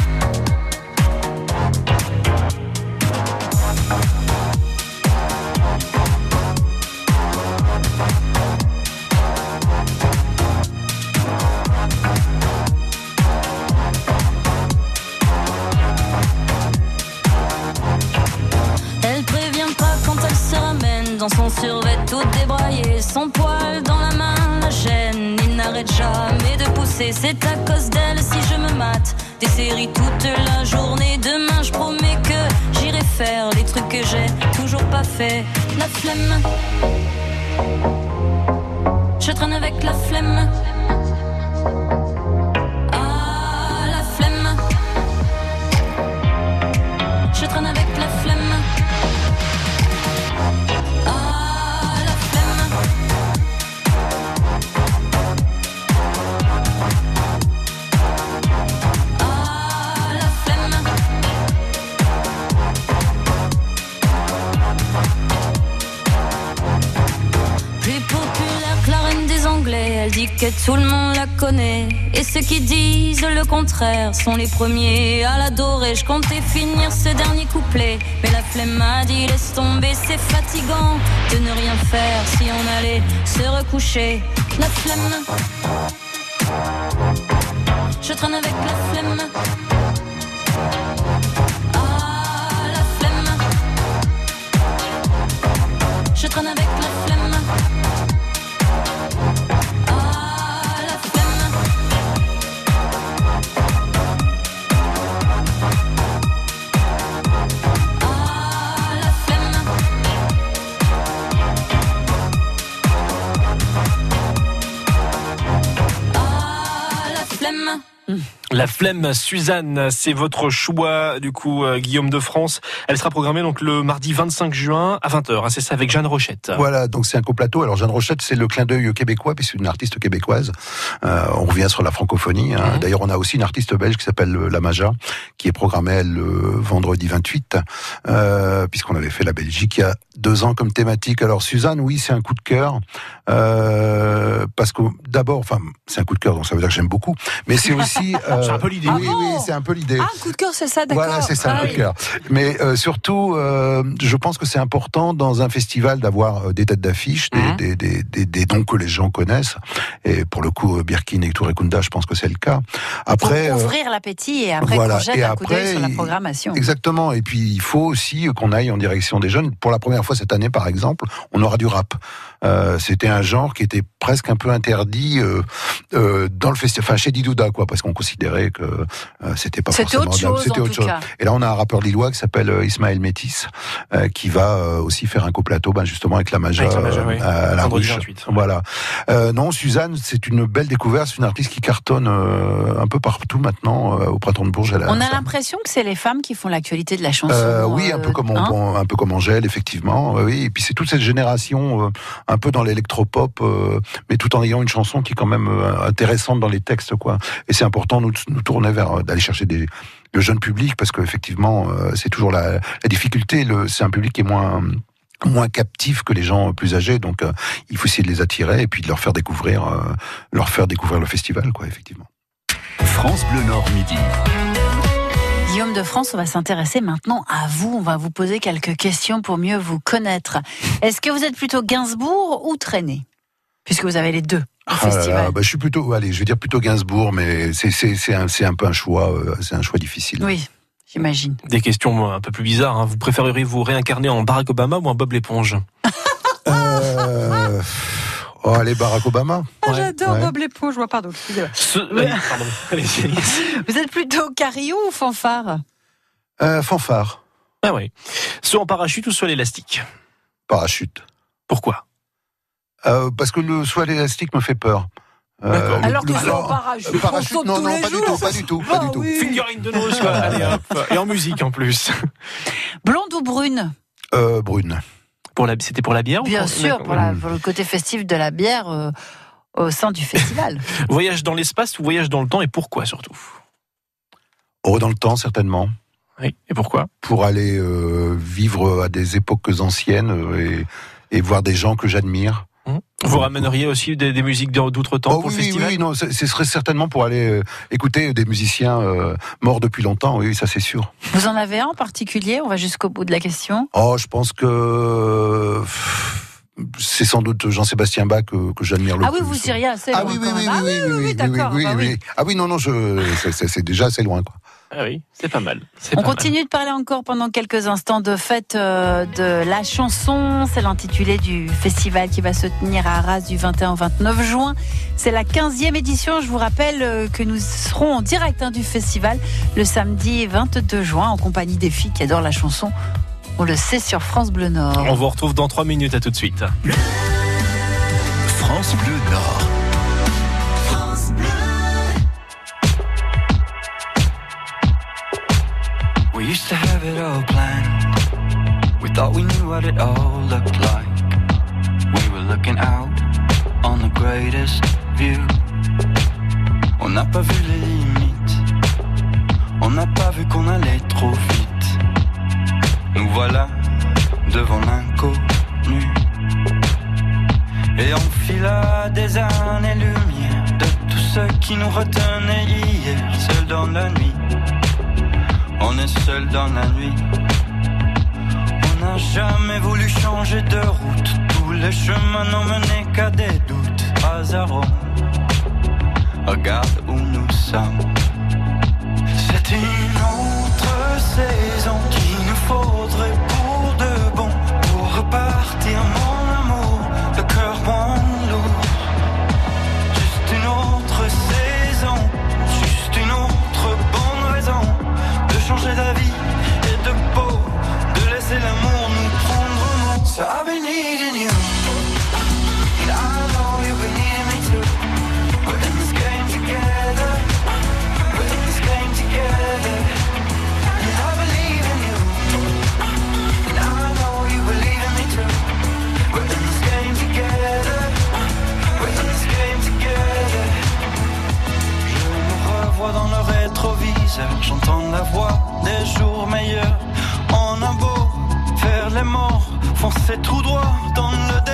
[SPEAKER 15] Son survêt tout débraillé, son poil dans la main, la chaîne. Il n'arrête jamais de pousser, c'est à cause d'elle si je me mate. Des séries toute la journée, demain je promets que j'irai faire les trucs que j'ai toujours pas fait. La flemme, je traîne avec la flemme. Ah, la flemme. Je traîne avec Elle dit que tout le monde la connaît. Et ceux qui disent le contraire sont les premiers à l'adorer. Je comptais finir ce dernier couplet. Mais la flemme m'a dit laisse tomber, c'est fatigant de ne rien faire si on allait se recoucher. La flemme. Je traîne avec la flemme. La flemme,
[SPEAKER 3] Suzanne, c'est votre choix, du coup, euh, Guillaume de France. Elle sera programmée donc le mardi 25 juin à 20h, hein, c'est ça, avec Jeanne Rochette.
[SPEAKER 4] Voilà, donc c'est un coplateau. Alors Jeanne Rochette, c'est le clin d'œil québécois, puis c'est une artiste québécoise. Euh, on revient sur la francophonie. hein. D'ailleurs, on a aussi une artiste belge qui s'appelle euh, La Maja, qui est programmée elle, le vendredi 28, euh, puisqu'on avait fait la Belgique il y a deux ans comme thématique. Alors Suzanne, oui, c'est un coup de cœur, euh, parce que d'abord, enfin, c'est un coup de cœur, donc ça veut dire que j'aime beaucoup, mais c'est aussi... <laughs> euh,
[SPEAKER 3] C'est un peu l'idée.
[SPEAKER 4] Oui, oui, c'est un peu l'idée.
[SPEAKER 2] Ah, coup de cœur, c'est ça, d'accord.
[SPEAKER 4] Voilà, c'est ça,
[SPEAKER 2] Ah
[SPEAKER 4] un coup de
[SPEAKER 2] oui.
[SPEAKER 4] cœur. Mais euh, surtout, euh, je pense que c'est important dans un festival d'avoir euh, des têtes d'affiche, des,
[SPEAKER 2] Hein
[SPEAKER 4] des, des, des, des noms que les gens connaissent. Et pour le coup, euh, Birkin et Touré Kunda, je pense que c'est le cas. Après,
[SPEAKER 2] Pour
[SPEAKER 4] euh,
[SPEAKER 2] ouvrir l'appétit et après
[SPEAKER 4] voilà.
[SPEAKER 2] qu'on jette
[SPEAKER 4] Et
[SPEAKER 2] un coup d'œil
[SPEAKER 4] après,
[SPEAKER 2] sur la programmation.
[SPEAKER 4] Exactement. Et puis, il faut aussi qu'on aille en direction des jeunes. Pour la première cette année, par exemple, on aura du rap. Euh, C'était un genre qui était presque un peu interdit euh, euh, dans le festival, enfin chez Didouda, quoi, parce qu'on considérait que euh, c'était pas
[SPEAKER 2] C'était
[SPEAKER 4] forcément
[SPEAKER 2] autre chose,
[SPEAKER 4] C'était
[SPEAKER 2] en
[SPEAKER 4] autre
[SPEAKER 2] tout
[SPEAKER 4] chose.
[SPEAKER 2] cas.
[SPEAKER 4] Et là, on a un rappeur lillois qui s'appelle Ismaël Métis, euh, qui va euh, aussi faire un coplateau, ben, justement avec la Maja,
[SPEAKER 3] Avec la Maja,
[SPEAKER 4] euh,
[SPEAKER 3] oui.
[SPEAKER 4] à la ruche.
[SPEAKER 3] 28.
[SPEAKER 4] Voilà. Euh, non, Suzanne, c'est une belle découverte. C'est une artiste qui cartonne euh, un peu partout maintenant euh, au printemps de Bourges. Elle a-
[SPEAKER 2] On a
[SPEAKER 4] ça-
[SPEAKER 2] l'impression que c'est les femmes qui font l'actualité de la chanson.
[SPEAKER 4] euh, oui, un peu comme on-
[SPEAKER 2] hein
[SPEAKER 4] on- un peu comme Angèle, effectivement. Oui, et puis c'est toute cette génération, euh, un peu dans l'électropop, euh, mais tout en ayant une chanson qui est quand même euh, intéressante dans les textes, quoi. Et c'est important nous nous tourner vers euh, d'aller chercher des le jeune public parce qu'effectivement, euh, c'est toujours la, difficulté. C'est un public qui est moins moins captif que les gens plus âgés, donc euh, il faut essayer de les attirer et puis de leur faire découvrir, leur faire découvrir le festival, quoi, effectivement.
[SPEAKER 1] France Bleu Nord Midi.
[SPEAKER 2] Guillaume de France, on va s'intéresser maintenant à vous. On va vous poser quelques questions pour mieux vous connaître. Est-ce que vous êtes plutôt Gainsbourg ou Traîné Puisque vous avez les deux au
[SPEAKER 4] Ah là bah, je suis plutôt, allez, je vais dire plutôt Gainsbourg, mais c'est c'est c'est un, c'est un peu un choix, euh, c'est un choix difficile.
[SPEAKER 2] Oui, j'imagine.
[SPEAKER 3] Des questions un peu plus bizarres. hein. Vous préféreriez vous réincarner en Barack Obama ou en Bob l'éponge?
[SPEAKER 4] Euh, oh, allez, Barack Obama.
[SPEAKER 2] Ah, J'adore
[SPEAKER 4] Ouais.
[SPEAKER 2] Bob l'éponge, je vois, pardon, excusez-moi. <laughs> Vous êtes plutôt carillon ou fanfare
[SPEAKER 4] Euh, fanfare,
[SPEAKER 3] Ah oui. Soit en parachute ou soit l'élastique.
[SPEAKER 4] parachute.
[SPEAKER 3] Pourquoi
[SPEAKER 4] Euh, parce que le soit élastique me fait peur. Euh, le-
[SPEAKER 2] Alors que
[SPEAKER 4] le-
[SPEAKER 2] soit en parachute,
[SPEAKER 4] parachute, non,
[SPEAKER 2] tous
[SPEAKER 4] non,
[SPEAKER 2] les
[SPEAKER 4] pas du
[SPEAKER 2] jours.
[SPEAKER 4] tout, pas du tout, pas
[SPEAKER 2] Ah
[SPEAKER 4] du tout.
[SPEAKER 2] oui.
[SPEAKER 3] Fingering de quoi. Allez, hop. <laughs> Et en musique en plus.
[SPEAKER 2] Blonde ou brune
[SPEAKER 4] Euh, brune.
[SPEAKER 3] Pour la, c'était pour la bière ou
[SPEAKER 2] Bien
[SPEAKER 3] pour-
[SPEAKER 2] sûr, pour, la- pour le côté festif de la bière euh, au sein du festival. <laughs>
[SPEAKER 3] Voyage dans l'espace ou voyage dans le temps et pourquoi surtout?
[SPEAKER 4] Oh, dans le temps, certainement.
[SPEAKER 3] Oui. Et pourquoi?
[SPEAKER 4] Pour aller euh, vivre à des époques anciennes euh, et, et voir des gens que j'admire.
[SPEAKER 3] Vous ramèneriez aussi des, des musiques d'outre-temps
[SPEAKER 4] Oh
[SPEAKER 3] pour
[SPEAKER 4] oui,
[SPEAKER 3] le
[SPEAKER 4] oui,
[SPEAKER 3] festival
[SPEAKER 4] oui, non, ce serait certainement pour aller euh, écouter des musiciens euh, morts depuis longtemps, oui, ça c'est sûr.
[SPEAKER 2] Vous en avez un en particulier? On va jusqu'au bout de la question.
[SPEAKER 4] Oh, je pense que c'est sans doute Jean-Sébastien Bach que, que j'admire le
[SPEAKER 2] Ah oui,
[SPEAKER 4] plus.
[SPEAKER 2] vous iriez assez
[SPEAKER 4] Ah
[SPEAKER 2] loin
[SPEAKER 4] oui, oui, oui, oui,
[SPEAKER 2] Ah
[SPEAKER 4] oui, oui, oui,
[SPEAKER 2] d'accord.
[SPEAKER 4] oui,
[SPEAKER 2] bah
[SPEAKER 4] oui,
[SPEAKER 2] oui.
[SPEAKER 4] oui. Ah oui, non, non, c'est déjà assez loin, quoi.
[SPEAKER 3] Ah oui, c'est pas mal. C'est
[SPEAKER 2] On
[SPEAKER 3] pas mal.
[SPEAKER 2] continue de parler encore pendant quelques instants de fête euh, de la chanson. C'est l'intitulé du festival qui va se tenir à Arras du 21 au 29 juin. C'est la 15e édition. Je vous rappelle euh, que nous serons en direct hein, du festival le samedi 22 juin en compagnie des filles qui adorent la chanson. On le sait sur France Bleu Nord.
[SPEAKER 3] On vous retrouve dans 3 minutes, à tout de suite.
[SPEAKER 1] France Bleu Nord.
[SPEAKER 16] Used to have it all planned. We thought we knew what it all looked like. We were looking out on the greatest view. On n'a pas vu les limites. On n'a pas vu qu'on allait trop vite. Nous voilà devant l'inconnu. Et on au-delà des années-lumière de tout ce qui nous retenait hier, seul dans la nuit. On est seul dans la nuit. On n'a jamais voulu changer de route. Tous les chemins n'ont mené qu'à des doutes. Hasard, regarde où nous sommes. C'est une autre saison J'entends la voix des jours meilleurs. On a beau faire les morts, foncer tout droit dans le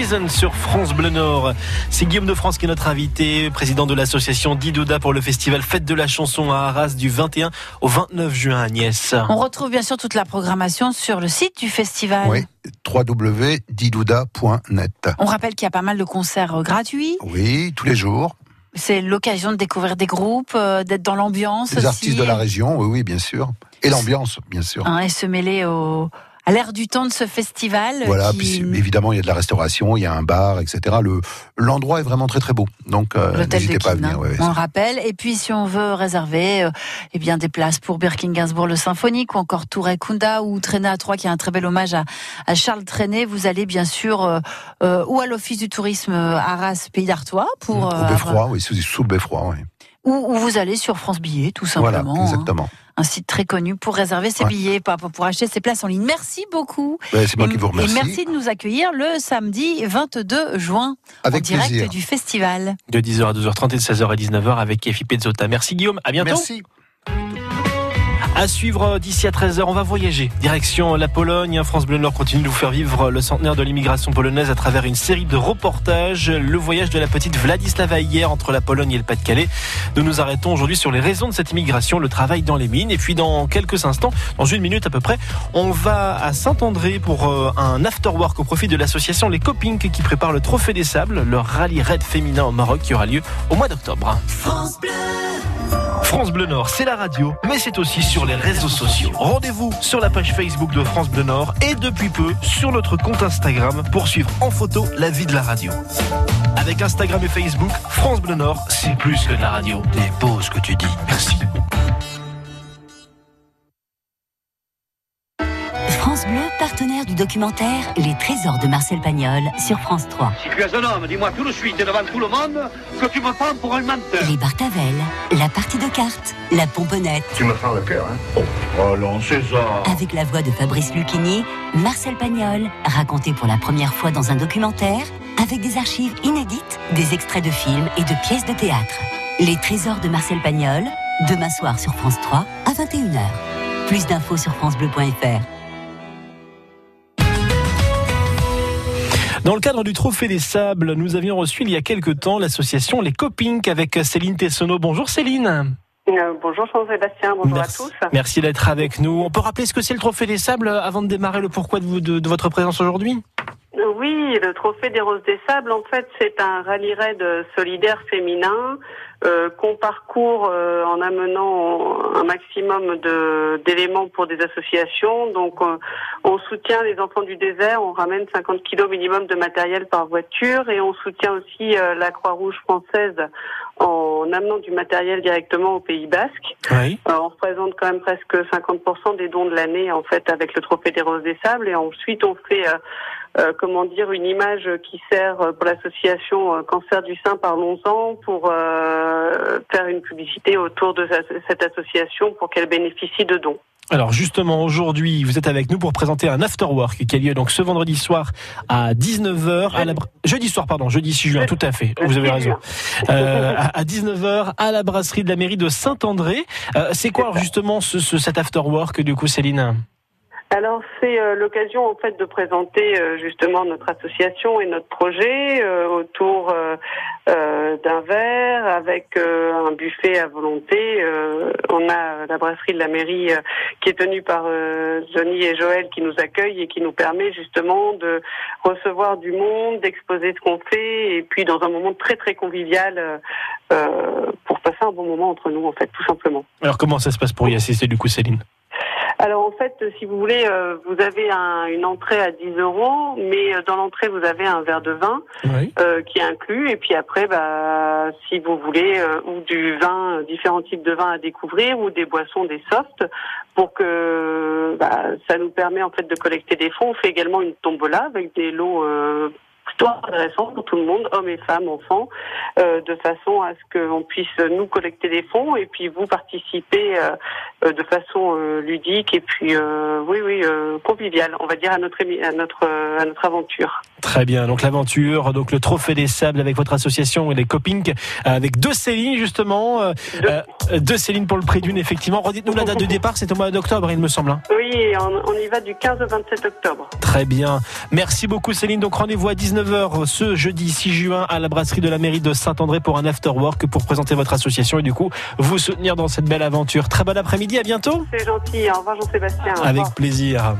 [SPEAKER 3] Season sur France Bleu Nord. C'est Guillaume de France qui est notre invité, président de l'association Didouda pour le festival Fête de la chanson à Arras du 21 au 29 juin à Nice.
[SPEAKER 2] On retrouve bien sûr toute la programmation sur le site du festival.
[SPEAKER 4] Oui, www.didouda.net.
[SPEAKER 2] On rappelle qu'il y a pas mal de concerts euh, gratuits.
[SPEAKER 4] Oui, tous les jours.
[SPEAKER 2] C'est l'occasion de découvrir des groupes, euh, d'être dans l'ambiance
[SPEAKER 4] Les
[SPEAKER 2] aussi.
[SPEAKER 4] artistes de la région, oui, oui, bien sûr. Et l'ambiance, bien sûr.
[SPEAKER 2] Hein, et se mêler au, l'air du temps de ce festival.
[SPEAKER 4] Voilà,
[SPEAKER 2] qui-
[SPEAKER 4] puis c'est- évidemment, il y a de la restauration, il y a un bar, etc. Le L'endroit est vraiment très très beau. Donc, euh, n'hésitez pas à venir. ouais,
[SPEAKER 2] on le rappelle. Et puis, si on veut réserver euh, eh bien, des places pour Birkin Gainsbourg le Symphonique ou encore Tour Kunda ou Traîner à 3 qui est un très bel hommage à, à Charles Traîné, vous allez bien sûr euh, euh, ou à l'Office du tourisme euh, Arras Pays d'Artois pour
[SPEAKER 4] Au
[SPEAKER 2] euh,
[SPEAKER 4] beffroi, oui, sous, sous le beffroi, oui.
[SPEAKER 2] Ou, ou vous allez sur France Billets tout
[SPEAKER 4] Voilà,
[SPEAKER 2] simplement. hein.
[SPEAKER 4] exactement.
[SPEAKER 2] un site très connu pour réserver ses
[SPEAKER 4] Ouais.
[SPEAKER 2] billets, pour, pour acheter ses places en ligne. Merci beaucoup.
[SPEAKER 4] Ouais, c'est moi
[SPEAKER 2] et,
[SPEAKER 4] qui vous remercie.
[SPEAKER 2] Et merci de nous accueillir le samedi 22 juin
[SPEAKER 4] Avec
[SPEAKER 2] en direct
[SPEAKER 4] plaisir.
[SPEAKER 2] du festival.
[SPEAKER 3] De 10h à 12h30 et de 16h à 19h avec Efi Pezzota. Merci Guillaume, à bientôt.
[SPEAKER 4] Merci.
[SPEAKER 3] À suivre d'ici à 13h, on va voyager. Direction la Pologne. France Bleu Nord continue de vous faire vivre le centenaire de l'immigration polonaise à travers une série de reportages. Le voyage de la petite Vladislava hier entre la Pologne et le Pas-de-Calais. Nous nous arrêtons aujourd'hui sur les raisons de cette immigration, le travail dans les mines. Et puis dans quelques instants, dans une minute à peu près, on va à Saint-André pour euh, un after-work au profit de l'association Les Copings qui prépare le Trophée des Sables, le rallye raid féminin au Maroc qui aura lieu au mois d'octobre.
[SPEAKER 17] France Bleu.
[SPEAKER 3] France Bleu Nord, c'est la radio, mais c'est aussi sur les réseaux sociaux. Rendez-vous sur la page Facebook de France Bleu Nord et depuis peu sur notre compte Instagram pour suivre en photo la vie de la radio. Avec Instagram et Facebook, France Bleu Nord, c'est plus que de la radio. T'es beau ce que tu dis. Merci.
[SPEAKER 18] France Bleu, partenaire du documentaire Les Trésors de Marcel Pagnol sur France 3.
[SPEAKER 19] Si tu es un homme, dis-moi tout de suite et devant tout le monde que tu me prends pour un menteur.
[SPEAKER 18] Les Bartavel, la partie de cartes, la pomponnette.
[SPEAKER 19] Tu me fends le cœur, hein Oh, non, c'est ça.
[SPEAKER 18] Avec la voix de Fabrice Lucchini, Marcel Pagnol, raconté pour la première fois dans un documentaire, avec des archives inédites, des extraits de films et de pièces de théâtre. Les Trésors de Marcel Pagnol, demain soir sur France 3 à 21h. Plus d'infos sur francebleu.fr.
[SPEAKER 3] Dans le cadre du Trophée des Sables, nous avions reçu il y a quelque temps l'association Les Copinks avec Céline Tessonneau. Bonjour Céline.
[SPEAKER 17] Euh, bonjour Jean-Sébastien, bonjour
[SPEAKER 3] Merci.
[SPEAKER 17] à tous.
[SPEAKER 3] Merci d'être avec nous. On peut rappeler ce que c'est le Trophée des Sables avant de démarrer le pourquoi de, vous- de- de votre présence aujourd'hui?
[SPEAKER 17] Euh, Oui, le Trophée des Roses des Sables, en fait, c'est un rallye raid solidaire féminin euh, qu'on parcourt euh, en amenant un maximum de- d'éléments pour des associations. Donc, euh, on soutient les enfants du désert, on ramène 50 kilos minimum de matériel par voiture et on soutient aussi euh, la Croix-Rouge française en amenant du matériel directement au Pays Basque.
[SPEAKER 3] Oui.
[SPEAKER 17] Euh, on représente quand même presque 50% des dons de l'année en fait avec le trophée des roses des sables et ensuite on fait euh, euh, comment dire une image qui sert pour l'association Cancer du sein Parlons-en pour euh, faire une publicité autour de cette association pour qu'elle bénéficie de dons.
[SPEAKER 3] Alors justement aujourd'hui, vous êtes avec nous pour présenter un after work qui a lieu donc ce vendredi soir à 19h à la bra- jeudi soir pardon, jeudi 6 juin, tout à fait. Vous avez raison. Euh, à à 19h à la brasserie de la mairie de Saint-André. Euh, c'est quoi alors, justement ce, ce- cet after work du coup Céline?
[SPEAKER 17] Alors c'est euh, l'occasion en fait de présenter euh, justement notre association et notre projet euh, autour d'un verre avec un buffet à volonté. On a la brasserie de la mairie qui est tenue par Johnny et Joël qui nous accueillent et qui nous permet justement de recevoir du monde, d'exposer ce qu'on fait et puis dans un moment très très convivial pour passer un bon moment entre nous en fait tout simplement.
[SPEAKER 3] Alors comment ça se passe pour y assister du coup Céline?
[SPEAKER 17] Alors en fait, si vous voulez, euh, vous avez un- une entrée à 10 euros, mais euh, dans l'entrée vous avez un verre de vin euh, qui est inclus, et puis après, bah, si vous voulez, euh, ou du vin, euh, différents types de vins à découvrir, ou des boissons, des softs, pour que bah, ça nous permet en fait de collecter des fonds. On fait également une tombola avec des lots. Plutôt intéressants pour tout le monde, hommes et femmes, enfants, euh, de façon à ce qu'on puisse nous collecter des fonds et puis vous participer euh, euh, de façon euh, ludique et puis oui oui conviviale, on va dire à notre à notre à notre aventure.
[SPEAKER 3] Très bien, donc l'aventure, donc le trophée des sables avec votre association et les copings, avec deux Céline justement, euh, deux Céline pour le prix d'une effectivement. Redites-nous la date de départ, c'est au mois d'octobre il me semble. hein.
[SPEAKER 17] Oui, on, on y va du 15 au 27 octobre.
[SPEAKER 3] Très bien. Merci beaucoup Céline. Donc rendez-vous à 19h ce jeudi 6 juin à la brasserie de la mairie de Saint-André pour un after work pour présenter votre association et du coup vous soutenir dans cette belle aventure. Très bon après-midi, à bientôt.
[SPEAKER 17] C'est gentil, au revoir Jean-Sébastien.
[SPEAKER 3] Avec plaisir.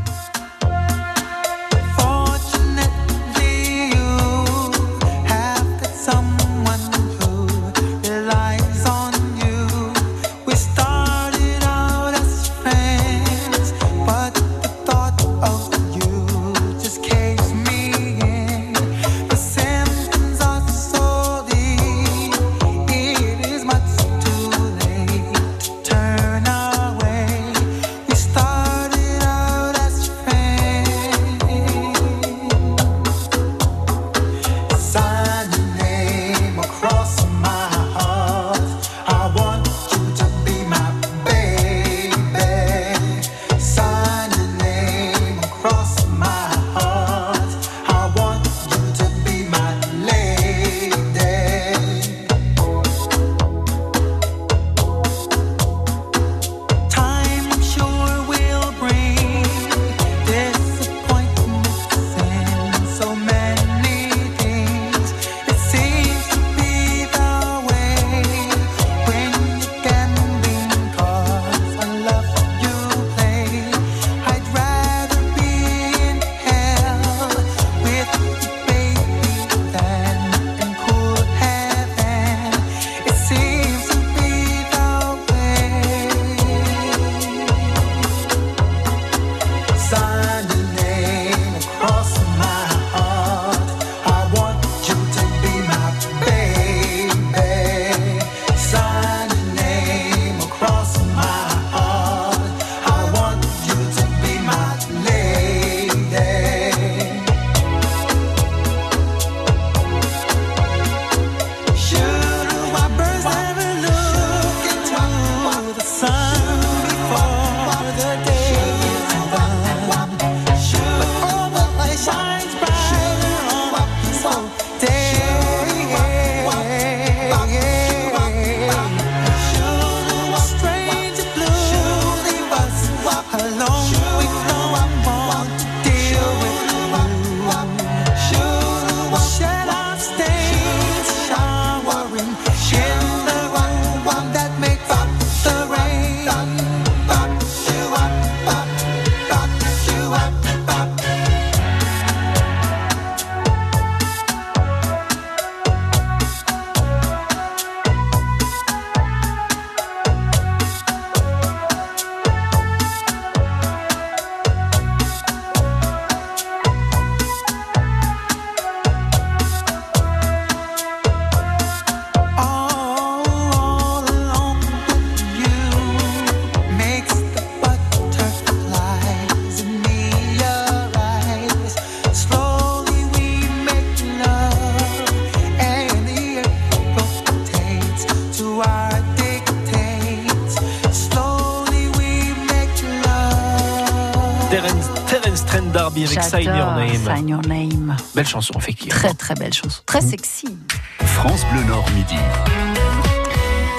[SPEAKER 3] Chanson, effectivement.
[SPEAKER 2] Très très belle chanson. Très sexy.
[SPEAKER 1] France Bleu Nord Midi.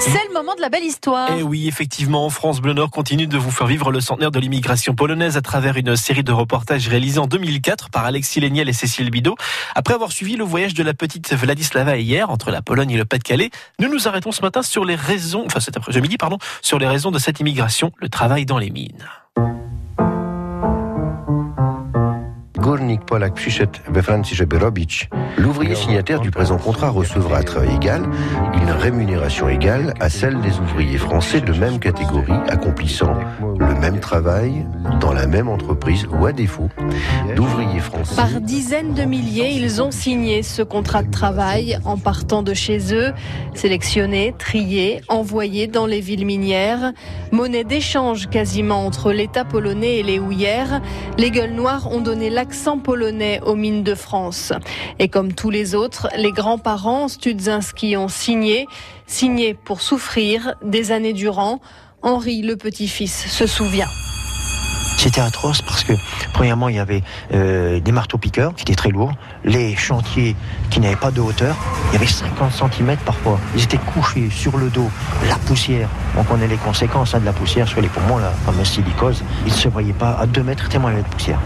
[SPEAKER 2] C'est le moment de la belle histoire.
[SPEAKER 3] Et oui, effectivement, France Bleu Nord continue de vous faire vivre le centenaire de l'immigration polonaise à travers une série de reportages réalisés en 2004 par Alexis Léniel et Cécile Bidot. Après avoir suivi le voyage de la petite Vladislava hier entre la Pologne et le Pas-de-Calais, nous nous arrêtons ce matin sur les raisons, enfin cet après-midi, pardon, sur les raisons de cette immigration, le travail dans les mines.
[SPEAKER 20] Górnik Polak przyszedł we Francji. L'ouvrier signataire du présent contrat recevra à travail égal une rémunération égale à celle des ouvriers français de même catégorie accomplissant le même travail dans la même entreprise ou à défaut d'ouvriers français.
[SPEAKER 21] Par dizaines de milliers, ils ont signé ce contrat de travail en partant de chez eux, sélectionnés, triés, envoyés dans les villes minières. Monnaie d'échange quasiment entre l'État polonais et les houillères, les gueules noires ont donné l'accent polonais aux mines de France. Et comme tous les autres, les grands-parents Studzinski ont signé, signé pour souffrir des années durant. Henri, le petit-fils, se souvient.
[SPEAKER 22] C'était atroce parce que, premièrement, il y avait euh, des marteaux-piqueurs qui étaient très lourds, les chantiers qui n'avaient pas de hauteur, il y avait 50 cm parfois. Ils étaient couchés sur le dos, la poussière. On connaît les conséquences hein, de la poussière sur les poumons, la fameuse silicose. Ils ne se voyaient pas à 2 mètres tellement il y poussière.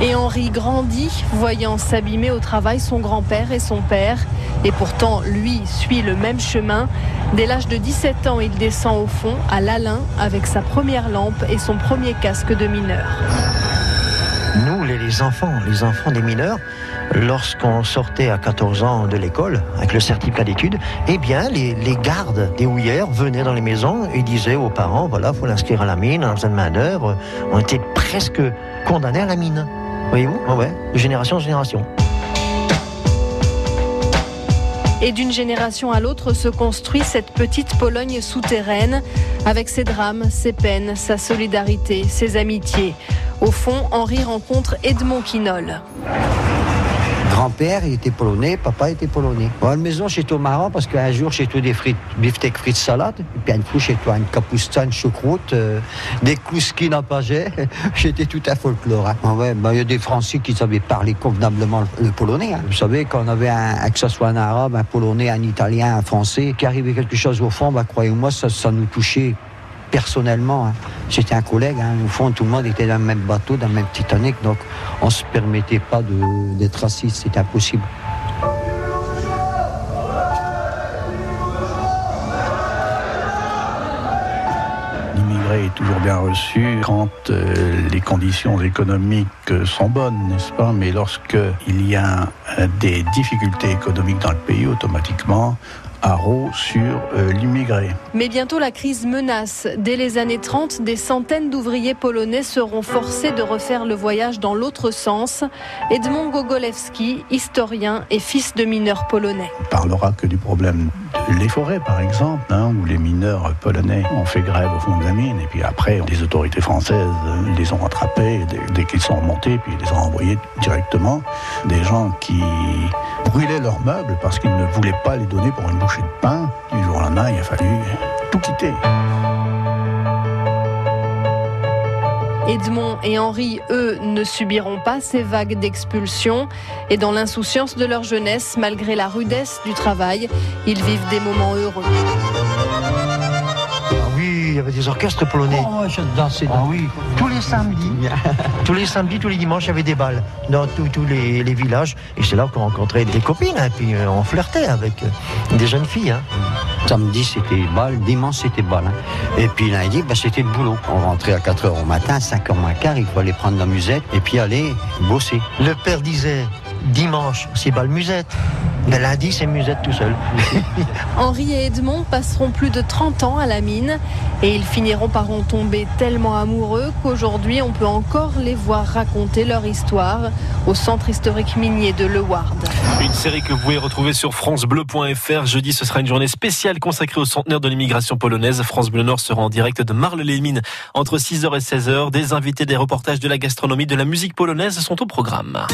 [SPEAKER 21] Et Henri grandit, voyant s'abîmer au travail son grand-père et son père. Et pourtant, lui suit le même chemin. Dès l'âge de 17 ans, il descend au fond, à l'Alain, avec sa première lampe et son premier casque de mineur.
[SPEAKER 22] Nous, les, enfants, les enfants des mineurs, lorsqu'on sortait à 14 ans de l'école, avec le certificat d'études, eh bien, les, les gardes des houillères venaient dans les maisons et disaient aux parents, voilà, faut l'inscrire à la mine, en besoin de main-d'œuvre. On était presque condamnés à la mine. Voyez-vous? Ouais, ouais, de génération en génération.
[SPEAKER 21] Et d'une génération à l'autre se construit cette petite Pologne souterraine, avec ses drames, ses peines, sa solidarité, ses amitiés. Au fond, Henri rencontre Edmond Quinol.
[SPEAKER 23] Grand-père, il était polonais, papa était polonais. À la maison, chez toi marrant parce qu'un jour, toi des frites, beefsteak frites salade, et puis un coup, chez toi une capousta, une choucroute, euh, des klouskis à paget. <laughs> J'étais tout un folklore. hein. Ah ouais, il y a des Français qui savaient parler convenablement le, le polonais. hein. Vous savez, quand on avait un, que ce soit un arabe, un polonais, un italien, un français, qui arrivait quelque chose au fond, bah, croyez-moi, ça, ça nous touchait personnellement. hein. J'étais un collègue, hein. au fond, tout le monde était dans le même bateau, dans le même Titanic, donc on ne se permettait pas d'être raciste, c'était impossible.
[SPEAKER 24] L'immigré est toujours bien reçu quand euh, les conditions économiques euh, sont bonnes, n'est-ce pas? Mais lorsque il y a des difficultés économiques dans le pays, automatiquement, haro sur euh, l'immigré.
[SPEAKER 21] Mais bientôt la crise menace. Dès les années 30, des centaines d'ouvriers polonais seront forcés de refaire le voyage dans l'autre sens. Edmond Gogolewski, historien et fils de mineurs polonais.
[SPEAKER 24] On parlera que du problème des forêts, par exemple, hein, où les mineurs polonais ont fait grève au fond de la mine, et puis après, les autorités françaises les ont rattrapés dès, dès qu'ils sont remontés, puis les ont envoyés directement. Des gens qui brûlaient leurs meubles parce qu'ils ne voulaient pas les donner pour une bouchée de pain. Du jour au lendemain, il a fallu tout quitter.
[SPEAKER 21] Edmond et Henri, eux, ne subiront pas ces vagues d'expulsion. Et dans l'insouciance de leur jeunesse, malgré la rudesse du travail, ils vivent des moments heureux.
[SPEAKER 22] Oui, il y avait des orchestres polonais.
[SPEAKER 23] Oh, je dansais
[SPEAKER 22] Ah oui, tous les samedis. <laughs> tous les samedis, tous les dimanches, il y avait des balles dans tous les, les villages. Et c'est là qu'on rencontrait des copines, et puis euh, on flirtait avec euh, des jeunes filles. hein.
[SPEAKER 23] Samedi, c'était balle, dimanche, c'était balle. hein. Et puis lundi, bah, c'était le boulot. On rentrait à 4 h au matin, 5 h moins quart, il fallait prendre la musette et puis aller bosser.
[SPEAKER 22] Le père disait dimanche, c'est balle musette. Mais lundi, c'est musette tout seul. <laughs>
[SPEAKER 21] Henri et Edmond passeront plus de 30 ans à la mine et ils finiront par en tomber tellement amoureux qu'aujourd'hui on peut encore les voir raconter leur histoire au centre historique minier de Le Ward.
[SPEAKER 3] Une série que vous pouvez retrouver sur francebleu.fr. Jeudi, ce sera une journée spéciale consacrée au centenaire de l'immigration polonaise. France Bleu Nord sera en direct de Marle-les-Mines entre 6h et 16h. Des invités, des reportages de la gastronomie, de la musique polonaise sont au programme.